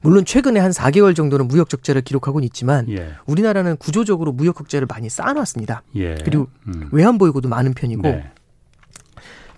S2: 물론 최근에 한 4개월 정도는 무역 적자를 기록하고는 있지만
S1: 예.
S2: 우리나라는 구조적으로 무역 적자를 많이 쌓아놨습니다.
S1: 예.
S2: 그리고
S1: 음.
S2: 외환 보유고도 많은 편이고
S1: 네.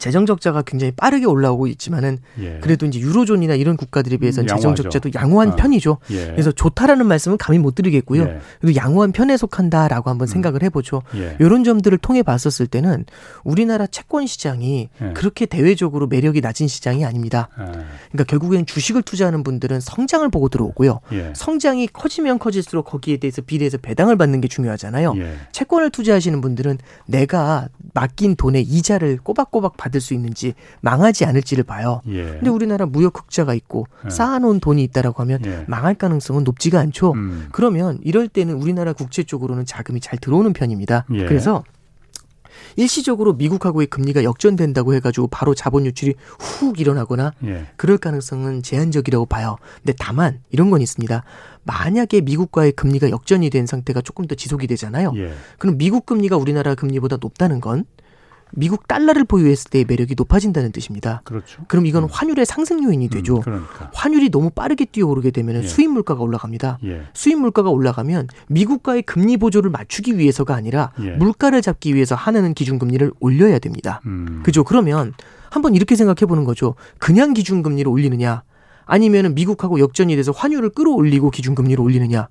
S2: 재정 적자가 굉장히 빠르게 올라오고 있지만은
S1: 예.
S2: 그래도 이제 유로존이나 이런 국가들에 비해서는
S1: 음,
S2: 재정. 적자도 양호한
S1: 어.
S2: 편이죠.
S1: 예.
S2: 그래서 좋다라는 말씀은 감히 못 드리겠고요.
S1: 예.
S2: 그래도 양호한 편에 속한다라고 한번
S1: 음.
S2: 생각을 해보죠.
S1: 예.
S2: 이런 점들을 통해 봤었을 때는 우리나라 채권 시장이
S1: 예.
S2: 그렇게 대외적으로 매력이 낮은 시장이 아닙니다.
S1: 예.
S2: 그러니까 결국에는 주식을 투자하는 분들은 성장을 보고 들어오고요.
S1: 예.
S2: 성장이 커지면 커질수록 거기에 대해서 비례해서 배당을 받는 게 중요하잖아요.
S1: 예.
S2: 채권을 투자하시는 분들은 내가 맡긴 돈의 이자를 꼬박꼬박 받을 수 있는지 망하지 않을지를 봐요.
S1: 예.
S2: 근데 우리나라 무역 흑자가 있고
S1: 예.
S2: 쌓아놓은 돈이 있다라고 하면
S1: 예.
S2: 망할 가능성은 높지가 않죠.
S1: 음.
S2: 그러면 이럴 때는 우리나라 국채 쪽으로는 자금이 잘 들어오는 편입니다.
S1: 예.
S2: 그래서 일시적으로 미국하고의 금리가 역전된다고 해가지고 바로 자본 유출이 훅 일어나거나
S1: 예.
S2: 그럴 가능성은 제한적이라고 봐요. 근데 다만 이런 건 있습니다. 만약에 미국과의 금리가 역전이 된 상태가 조금 더 지속이 되잖아요.
S1: 예.
S2: 그럼 미국 금리가 우리나라 금리보다 높다는 건 미국 달러를 보유했을 때의 매력이 높아진다는 뜻입니다.
S1: 그렇죠.
S2: 그럼 이건 환율의 상승 요인이 되죠.
S1: 음, 그러니까.
S2: 환율이 너무 빠르게 뛰어오르게 되면
S1: 예.
S2: 수입 물가가 올라갑니다.
S1: 예.
S2: 수입 물가가 올라가면 미국과의 금리 보조를 맞추기 위해서가 아니라
S1: 예.
S2: 물가를 잡기 위해서 하나는 기준금리를 올려야 됩니다.
S1: 음.
S2: 그죠? 그러면 한번 이렇게 생각해 보는 거죠. 그냥 기준금리를 올리느냐, 아니면은 미국하고 역전이 돼서 환율을 끌어올리고 기준금리를 올리느냐.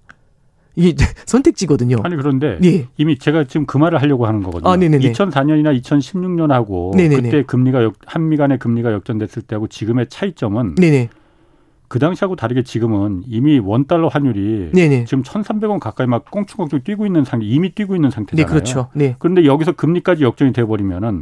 S2: 이게 (laughs) 선택지거든요.
S1: 아니 그런데 예. 이미 제가 지금 그 말을 하려고 하는 거거든요. 아, 2004년이나 2016년하고 네네네. 그때 금리가 역, 한미 간의 금리가 역전됐을 때하고 지금의 차이점은 네네. 그 당시하고 다르게 지금은 이미 원 달러 환율이 네네. 지금 1,300원 가까이 막 꽁충꽁충 뛰고 있는 상태, 이미 뛰고 있는 상태잖아요.
S2: 네, 그렇죠. 네.
S1: 그런데 여기서 금리까지 역전이 돼 버리면은.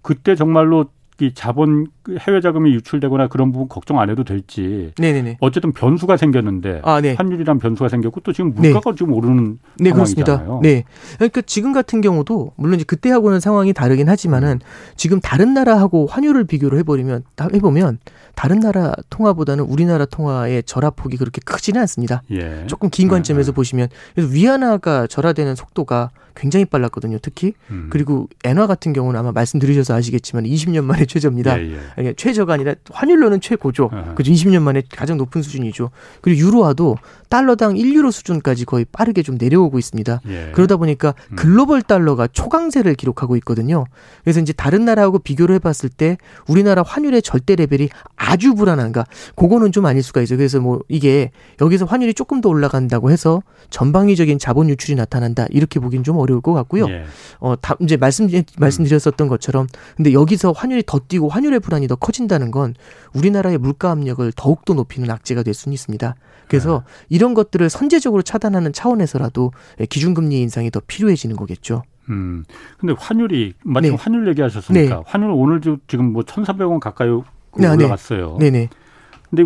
S1: 그때 정말로 이 자본 해외 자금이 유출되거나 그런 부분 걱정 안 해도 될지. 네네네. 어쨌든 변수가 생겼는데 아, 네. 환율이란 변수가 생겼고 또 지금 물가가 네. 지금 오르는 네, 상황이잖아요.
S2: 그렇습니다. 네. 그러니까 지금 같은 경우도 물론 이제 그때하고는 상황이 다르긴 하지만은 음. 지금 다른 나라하고 환율을 비교를 해버리면 해보면 다른 나라 통화보다는 우리나라 통화의 절하폭이 그렇게 크지는 않습니다. 예. 조금 긴 관점에서 네. 보시면 그래서 위안화가 절하되는 속도가 굉장히 빨랐거든요. 특히 음. 그리고 엔화 같은 경우는 아마 말씀드리셔서 아시겠지만 20년 만에 최저입니다. 예, 예. 그러니까 최저가 아니라 환율로는 최고죠. 그죠 20년 만에 가장 높은 수준이죠. 그리고 유로화도 달러당 1유로 수준까지 거의 빠르게 좀 내려오고 있습니다. 예. 그러다 보니까 음. 글로벌 달러가 초강세를 기록하고 있거든요. 그래서 이제 다른 나라하고 비교를 해봤을 때 우리나라 환율의 절대 레벨이 아주 불안한가? 그거는 좀 아닐 수가 있어요. 그래서 뭐 이게 여기서 환율이 조금 더 올라간다고 해서 전방위적인 자본 유출이 나타난다 이렇게 보기는 좀 어려울 것 같고요. 예. 어, 다 이제 말씀 말씀드렸었던 것처럼 근데 여기서 환율이 더 뛰고 환율의 불안이 더 커진다는 건 우리나라의 물가 압력을 더욱 더 높이는 악재가 될 수는 있습니다. 그래서 네. 이런 것들을 선제적으로 차단하는 차원에서라도 기준금리 인상이 더 필요해지는 거겠죠.
S1: 음. 근데 환율이 마침 네. 환율 얘기하셨으니까 네. 환율 오늘 지금 뭐 1,400원 가까이 올라갔어요. 네, 네. 근데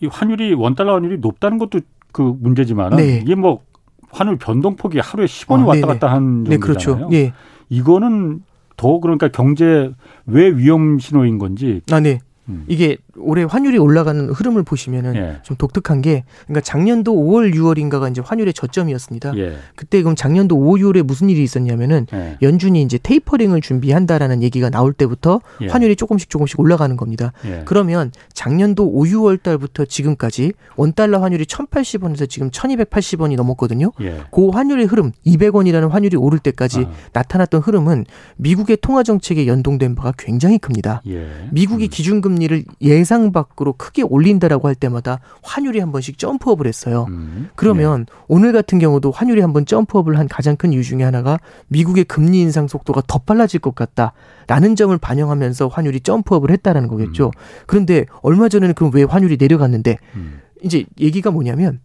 S1: 이 환율이 원 달러 환율이 높다는 것도 그 문제지만 네. 이게 뭐 환율 변동폭이 하루에 10원이 어, 왔다 갔다 한 정도잖아요. 네, 그렇죠. 예. 이거는 더 그러니까 경제 왜 위험 신호인 건지
S2: 아, 네. 음. 이게 올해 환율이 올라가는 흐름을 보시면은 예. 좀 독특한 게 그러니까 작년도 5월 6월인가가 이제 환율의 저점이었습니다. 예. 그때 그럼 작년도 5, 6월에 무슨 일이 있었냐면은 예. 연준이 이제 테이퍼링을 준비한다라는 얘기가 나올 때부터 예. 환율이 조금씩 조금씩 올라가는 겁니다. 예. 그러면 작년도 5, 6월 달부터 지금까지 원 달러 환율이 1,080원에서 지금 1,280원이 넘었거든요. 예. 그 환율의 흐름 200원이라는 환율이 오를 때까지 아. 나타났던 흐름은 미국의 통화 정책에 연동된 바가 굉장히 큽니다. 미국이 음. 기준금리를 예 예상 밖으로 크게 올린다라고 할 때마다 환율이 한 번씩 점프업을 했어요. 음. 그러면 네. 오늘 같은 경우도 환율이 한 번 점프업을 한 가장 큰 이유 중에 하나가 미국의 금리 인상 속도가 더 빨라질 것 같다라는 점을 반영하면서 환율이 점프업을 했다라는 거겠죠. 음. 그런데 얼마 전에는 그럼 왜 환율이 내려갔는데 음. 이제 얘기가 뭐냐면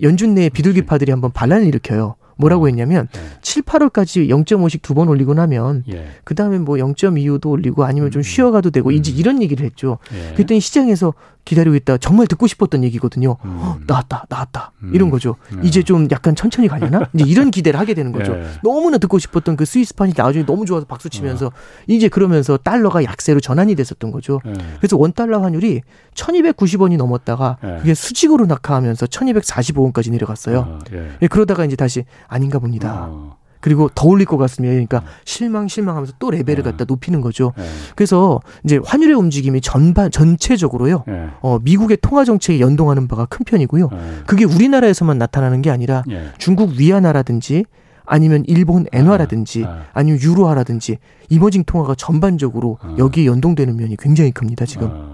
S2: 연준 내 비둘기파들이 한번 반란을 일으켜요. 뭐라고 어. 했냐면 네. 7, 8월까지 0.5씩 두 번 올리고 나면 예. 그 다음에 뭐 0.25도 올리고 아니면 좀 음. 쉬어가도 되고 음. 이제 이런 얘기를 했죠. 예. 그랬더니 시장에서 기다리고 있다. 정말 듣고 싶었던 얘기거든요. 음. 어, 나왔다, 나왔다. 음. 이런 거죠. 네. 이제 좀 약간 천천히 가려나? 이제 이런 기대를 하게 되는 거죠. 네. 너무나 듣고 싶었던 그 스위스판이 나중에 너무 좋아서 박수 치면서 어. 이제 그러면서 달러가 약세로 전환이 됐었던 거죠. 네. 그래서 원 달러 환율이 1290원이 넘었다가 네. 그게 수직으로 낙하하면서 1245원까지 내려갔어요. 어, 예. 그러다가 이제 다시 아닌가 봅니다. 어. 그리고 더 올릴 것 같습니다. 그러니까 음. 실망 실망하면서 또 레벨을 네. 갖다 높이는 거죠. 네. 그래서 이제 환율의 움직임이 전반 전체적으로요. 네. 어, 미국의 통화 정책에 연동하는 바가 큰 편이고요. 그게 우리나라에서만 나타나는 게 아니라 중국 위안화라든지 아니면 일본 엔화라든지 아니면 유로화라든지 이머징 통화가 전반적으로 여기에 연동되는 면이 굉장히 큽니다. 지금.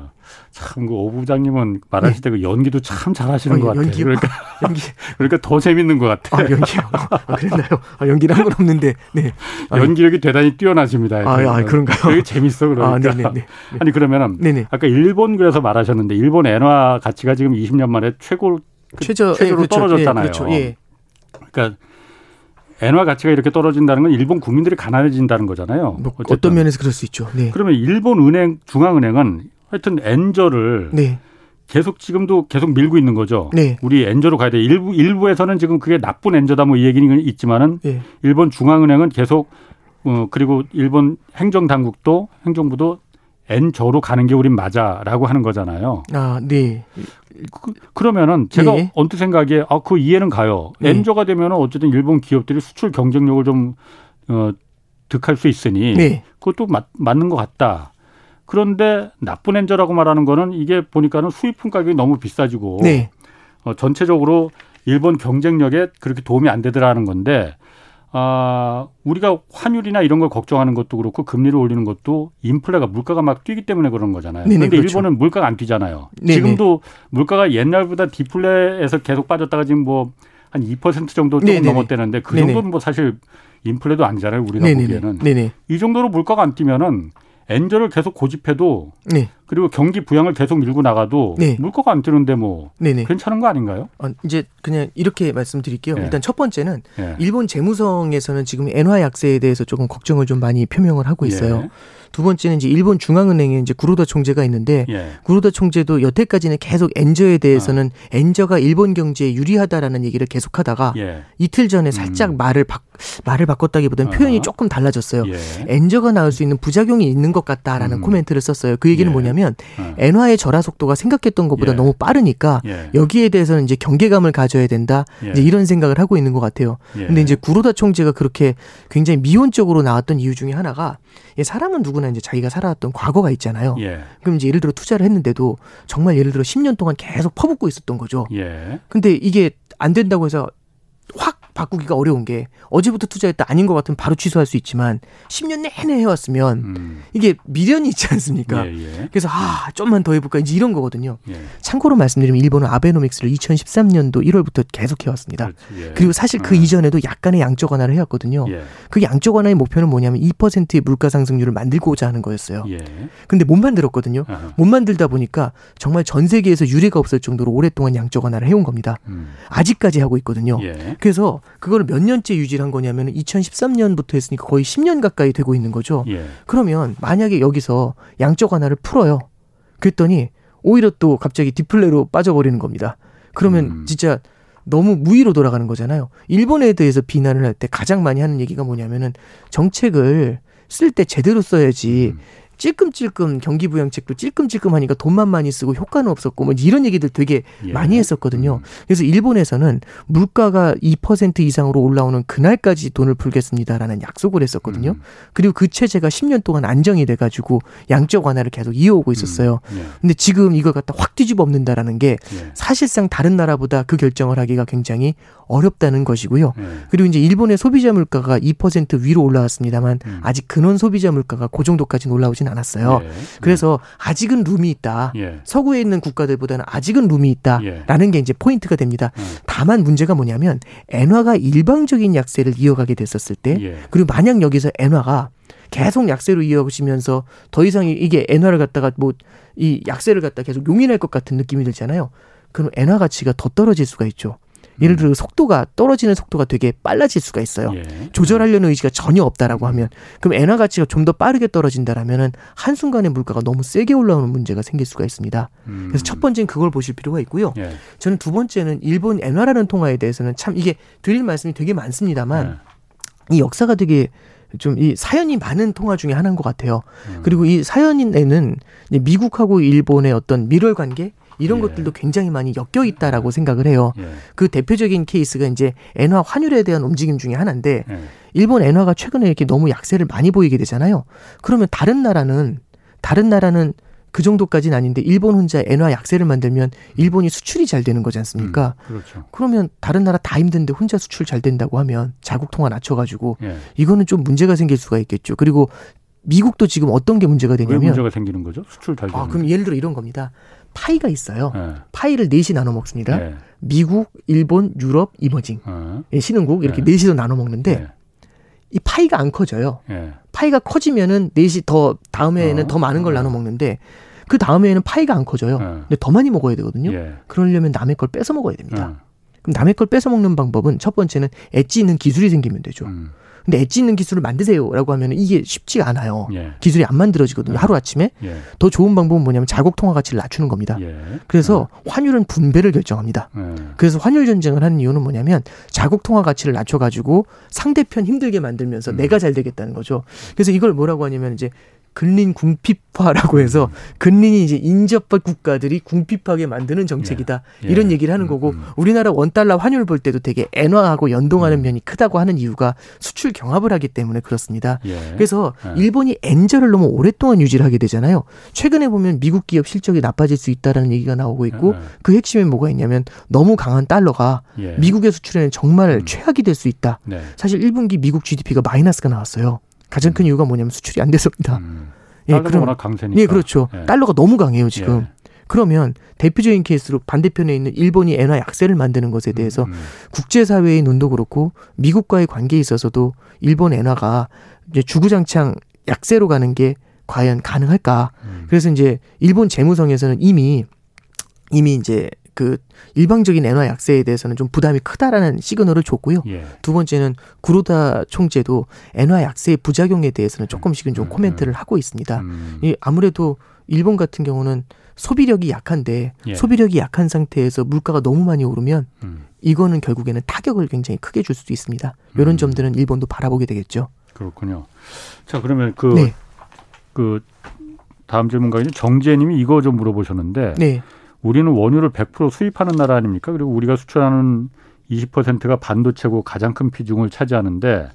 S1: 참그 오 부장님은 말하실 네. 때그 연기도 참 잘하시는 어, 것 같아요. 연기, 그러니까 연기 (laughs) 그러니까 더 재밌는 것 같아요.
S2: 아, 연기요. 아, 그랬나요? 아, 연기는 한건 없는데. 네.
S1: 아, 연기력이 대단히 뛰어나십니다.
S2: 아, 아 그런가요?
S1: 되게 재밌어 그러니까. 아, 네네네. 네. 아니 그러면은 네네. 아까 일본 그래서 말하셨는데 일본 엔화 가치가 지금 20년 만에 최고 그 최저 최저로 예, 그렇죠. 떨어졌잖아요. 예, 그렇죠. 예. 그러니까 엔화 가치가 이렇게 떨어진다는 건 일본 국민들이 가난해진다는 거잖아요.
S2: 뭐 어떤 면에서 그럴 수 있죠. 네.
S1: 그러면 일본 은행 중앙은행은 하여튼 엔저를 네. 계속 지금도 계속 밀고 있는 거죠. 네. 우리 엔저로 가야 돼. 일부 일부에서는 지금 그게 나쁜 엔저다 뭐 이 얘기는 있지만은 네. 일본 중앙은행은 계속 어 그리고 일본 행정 당국도 행정부도 엔저로 가는 게 우린 맞아라고 하는 거잖아요.
S2: 아, 네.
S1: 그, 러면은 제가 네. 언뜻 생각에 아 그 이해는 가요. 네. 엔저가 되면은 어쨌든 일본 기업들이 수출 경쟁력을 좀 어, 득할 수 있으니 네. 그것도 맞, 맞는 것 같다. 그런데 나쁜 엔저라고 말하는 거는 이게 보니까는 수입품 가격이 너무 비싸지고 네. 어, 전체적으로 일본 경쟁력에 그렇게 도움이 안 되더라는 건데 아, 우리가 환율이나 이런 걸 걱정하는 것도 그렇고 금리를 올리는 것도 인플레가 물가가 막 뛰기 때문에 그런 거잖아요. 네네, 그런데 그렇죠. 일본은 물가가 안 뛰잖아요. 네네. 지금도 물가가 옛날보다 디플레에서 계속 빠졌다가 지금 뭐 한 2% 정도 조금
S2: 네네네.
S1: 넘었대는데 그
S2: 네네.
S1: 정도는 뭐 사실 인플레도 아니잖아요. 우리가. 보기에는
S2: 네네.
S1: 이 정도로 물가가 안 뛰면은 엔저를 계속 고집해도
S2: 네.
S1: 그리고 경기 부양을 계속 밀고 나가도
S2: 네.
S1: 물가가 안 뛰는데 뭐
S2: 네네.
S1: 괜찮은 거 아닌가요?
S2: 어, 이제 그냥 이렇게 말씀드릴게요.
S1: 예.
S2: 일단 첫 번째는
S1: 예.
S2: 일본 재무성에서는 지금 엔화 약세에 대해서 조금 걱정을 좀 많이 표명을 하고 있어요. 두 번째는 이제 일본 중앙은행에 이제 구로다 총재가 있는데
S1: 예. 예.
S2: 구로다 총재도 여태까지는 계속 엔저에 대해서는 엔저가 일본 경제에 유리하다라는 얘기를 계속하다가
S1: 예.
S2: 이틀 전에 살짝 말을 바, 말을 바꿨다기보다는 표현이
S1: 음. 아하.
S2: 조금 달라졌어요.
S1: 예.
S2: 엔저가 나올 수 있는 부작용이 있는 것 같다라는
S1: 음.
S2: 코멘트를 썼어요. 그 얘기는
S1: 예.
S2: 뭐냐면
S1: 어.
S2: 엔화의 절하 속도가 생각했던 것보다
S1: 예.
S2: 너무 빠르니까
S1: 예.
S2: 여기에 대해서는 이제 경계감을 가져야 된다.
S1: 예.
S2: 이제 이런 생각을 하고 있는 것 같아요.
S1: 예.
S2: 근데 이제 구로다 총재가 그렇게 굉장히 미온적으로 나왔던 이유 중에 하나가 이 사람은 누구나 이제 자기가 살아왔던 과거가 있잖아요.
S1: 예.
S2: 그럼 이제 예를 들어 투자를 했는데도 정말 예를 들어 10년 동안 계속 퍼붓고 있었던 거죠.
S1: 예.
S2: 근데 이게 안 된다고 해서 확 바꾸기가 어려운 게 어제부터 투자했다 아닌 것 같으면 바로 취소할 수 있지만 10년 내내 해왔으면
S1: 음.
S2: 이게 미련이 있지 않습니까?
S1: 예. 예.
S2: 그래서 아 좀만 더 해볼까 이제 이런 거거든요.
S1: 예.
S2: 참고로 말씀드리면 일본은 아베노믹스를 2013년도 1월부터 계속 해왔습니다.
S1: 예.
S2: 그리고 사실 그
S1: 어.
S2: 이전에도 약간의 양적 완화를 해왔거든요.
S1: 예.
S2: 그 양적 완화의 목표는 뭐냐면 2%의 물가 상승률을 만들고자 하는 거였어요.
S1: 예.
S2: 근데 못 만들었거든요.
S1: 아하.
S2: 못 만들다 보니까 정말 전 세계에서 유례가 없을 정도로 오랫동안 양적 완화를 해온 겁니다.
S1: 음.
S2: 아직까지 하고 있거든요.
S1: 예.
S2: 그래서 그걸 몇 년째 유지를 한 거냐면 2013년부터 했으니까 거의 10년 가까이 되고 있는 거죠.
S1: 예.
S2: 그러면 만약에 여기서 양적 완화를 풀어요. 그랬더니 오히려 또 갑자기 디플레로 빠져버리는 겁니다. 그러면
S1: 음.
S2: 진짜 너무 무위로 돌아가는 거잖아요. 일본에 대해서 비난을 할 때 가장 많이 하는 얘기가 뭐냐면은 정책을 쓸 때 제대로 써야지
S1: 음.
S2: 찔끔찔끔 경기 부양책도 찔끔찔끔 하니까 돈만 많이 쓰고 효과는 없었고 뭐 이런 얘기들 되게
S1: 예.
S2: 많이 했었거든요.
S1: 음.
S2: 그래서 일본에서는 물가가 2% 이상으로 올라오는 그날까지 돈을 풀겠습니다라는 약속을 했었거든요.
S1: 음.
S2: 그리고 그 체제가 10년 동안 안정이 돼가지고 양적 완화를 계속 이어오고 있었어요.
S1: 음. 예.
S2: 근데 지금 이걸 갖다 확 뒤집어 엎는다라는 게
S1: 예.
S2: 사실상 다른 나라보다 그 결정을 하기가 굉장히 어렵다는 것이고요.
S1: 예.
S2: 그리고 이제 일본의 소비자 물가가 2% 위로 올라왔습니다만
S1: 음.
S2: 아직 근원 소비자 물가가 그 정도까지는 올라오진 않았어요.
S1: 예.
S2: 그래서 아직은 룸이 있다.
S1: 예.
S2: 서구에 있는 국가들보다는 아직은 룸이
S1: 예.
S2: 있다라는 게 이제 포인트가 됩니다.
S1: 음.
S2: 다만 문제가 뭐냐면 엔화가 일방적인 약세를 이어가게 됐었을 때
S1: 예.
S2: 그리고 만약 여기서 엔화가 계속 약세로 이어지면서 더 이상 이- 이게 엔화를 갖다가 뭐 이 약세를 갖다 계속 용인할 것 같은 느낌이 들잖아요. 그럼 엔화 가치가 더 떨어질 수가 있죠. 예를 들어 속도가 떨어지는 속도가 되게 빨라질 수가 있어요.
S1: 예.
S2: 조절하려는 의지가 전혀 없다라고
S1: 음.
S2: 하면 그럼 엔화 가치가 좀 더 빠르게 떨어진다라면은 한 순간에 물가가 너무 세게 올라오는 문제가 생길 수가 있습니다.
S1: 음.
S2: 그래서 첫 번째는 그걸 보실 필요가 있고요.
S1: 예.
S2: 저는 두 번째는 일본 엔화라는 통화에 대해서는 참 이게 드릴 말씀이 되게 많습니다만
S1: 예.
S2: 이 역사가 되게 좀이 사연이 많은 통화 중에 하나인 것 같아요.
S1: 음.
S2: 그리고 이 사연에는 미국하고 일본의 어떤 밀월 관계 이런
S1: 예.
S2: 것들도 굉장히 많이 엮여 있다라고 생각을 해요.
S1: 예.
S2: 그 대표적인 케이스가 이제 엔화 환율에 대한 움직임 중에 하나인데
S1: 예.
S2: 일본 엔화가 최근에 이렇게 너무 약세를 많이 보이게 되잖아요. 그러면 다른 나라는 다른 나라는 그 정도까지는 아닌데 일본 혼자 엔화 약세를 만들면 일본이 수출이 잘 되는 거지 않습니까?
S1: 음. 그렇죠.
S2: 그러면 다른 나라 다 힘든데 혼자 수출 잘 된다고 하면 자국 통화 낮춰가지고
S1: 예.
S2: 이거는 좀 문제가 생길 수가 있겠죠. 그리고 미국도 지금 어떤 게 문제가
S1: 왜
S2: 되냐면
S1: 문제가 생기는 거죠? 수출 잘 되는.
S2: 아 그럼 예를 들어 이런 겁니다. 파이가 있어요.
S1: 예.
S2: 파이를 넷이 나눠 먹습니다.
S1: 예.
S2: 미국, 일본, 유럽, emerging,
S1: 어.
S2: 예, 신흥국 이렇게
S1: 네.
S2: 넷이서 나눠 먹는데
S1: 예.
S2: 이 파이가 안 커져요.
S1: 예.
S2: 파이가 커지면은 넷이 더 다음에는
S1: 어.
S2: 더 많은 걸
S1: 어.
S2: 나눠 먹는데 그 다음에는 파이가 안 커져요.
S1: 어.
S2: 근데 더 많이 먹어야 되거든요.
S1: 예.
S2: 그러려면 남의 걸 뺏어 먹어야 됩니다.
S1: 어.
S2: 그럼 남의 걸 뺏어 먹는 방법은 첫 번째는 엣지 있는 기술이 생기면 되죠.
S1: 음.
S2: 근데 엣지 있는 기술을 만드세요라고 하면 이게 쉽지가 않아요.
S1: 예.
S2: 기술이 안 만들어지거든요.
S1: 네.
S2: 하루 아침에
S1: 예.
S2: 더 좋은 방법은 뭐냐면 자국 통화 가치를 낮추는 겁니다.
S1: 예.
S2: 그래서 환율은 분배를 결정합니다.
S1: 예.
S2: 그래서 환율 전쟁을 하는 이유는 뭐냐면 자국 통화 가치를 낮춰 가지고 상대편 힘들게 만들면서
S1: 음.
S2: 내가 잘 되겠다는 거죠. 그래서 이걸 뭐라고 하냐면 이제 근린 궁핍화라고 해서 근린이 이제 인접한 국가들이 궁핍하게 만드는 정책이다
S1: 예.
S2: 이런
S1: 예.
S2: 얘기를 하는
S1: 음,
S2: 거고
S1: 음.
S2: 우리나라 원달러 환율 볼 때도 되게 엔화하고 연동하는
S1: 음.
S2: 면이 크다고 하는 이유가 수출 경합을 하기 때문에 그렇습니다.
S1: 예.
S2: 그래서
S1: 예.
S2: 일본이 엔저를 너무 오랫동안 유지를 하게 되잖아요. 최근에 보면 미국 기업 실적이 나빠질 수 있다라는 얘기가 나오고 있고
S1: 예.
S2: 그 핵심에 뭐가 있냐면 너무 강한 달러가
S1: 예.
S2: 미국의 수출에는 정말
S1: 음.
S2: 최악이 될 수 있다.
S1: 네.
S2: 사실 1분기 미국 GDP가 마이너스가 나왔어요. 가장 큰 이유가 뭐냐면 수출이 안 돼서입니다.
S1: 음.
S2: 예, 그럼
S1: 워낙 강세니까.
S2: 예, 그렇죠.
S1: 예.
S2: 달러가 너무 강해요 지금.
S1: 예.
S2: 그러면 대표적인 케이스로 반대편에 있는 일본이 엔화 약세를 만드는 것에 대해서
S1: 음, 음.
S2: 국제사회의 눈도 그렇고 미국과의 관계에 있어서도 일본 엔화가 이제 주구장창 약세로 가는 게 과연 가능할까?
S1: 음.
S2: 그래서 이제 일본 재무성에서는 이미 이미 이제 그 일방적인 엔화 약세에 대해서는 좀 부담이 크다라는 시그널을 줬고요.
S1: 예.
S2: 두 번째는 구로다 총재도 엔화 약세의 부작용에 대해서는 조금씩은 좀
S1: 음,
S2: 코멘트를 하고 있습니다.
S1: 음.
S2: 이 아무래도 일본 같은 경우는 소비력이 약한데
S1: 예.
S2: 소비력이 약한 상태에서 물가가 너무 많이 오르면
S1: 음.
S2: 이거는 결국에는 타격을 굉장히 크게 줄 수도 있습니다. 이런
S1: 음.
S2: 점들은 일본도 바라보게 되겠죠.
S1: 그렇군요. 자 그러면 그
S2: 네,
S1: 그 다음 질문가는 정재님이 이거 좀 물어보셨는데
S2: 네,
S1: 우리는 원유를 100% 수입하는 나라 아닙니까? 그리고 우리가 수출하는 20%가 반도체고 가장 큰 비중을 차지하는데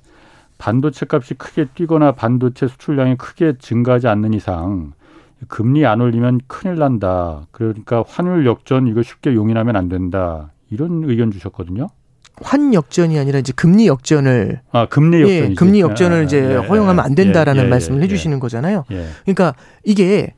S1: 반도체 값이 크게 뛰거나 반도체 수출량이 크게 증가하지 않는 이상 금리 안 올리면 큰일 난다. 그러니까 환율 역전 이거 쉽게 용인하면 안 된다. 이런 의견 주셨거든요.
S2: 환 역전이 아니라 이제 금리 역전을
S1: 아 금리 역전이지.
S2: 예, 금리 역전을
S1: 아,
S2: 이제
S1: 예,
S2: 허용하면 안
S1: 예,
S2: 된다라는
S1: 예, 예,
S2: 말씀을
S1: 예,
S2: 해주시는 거잖아요.
S1: 예.
S2: 그러니까 이게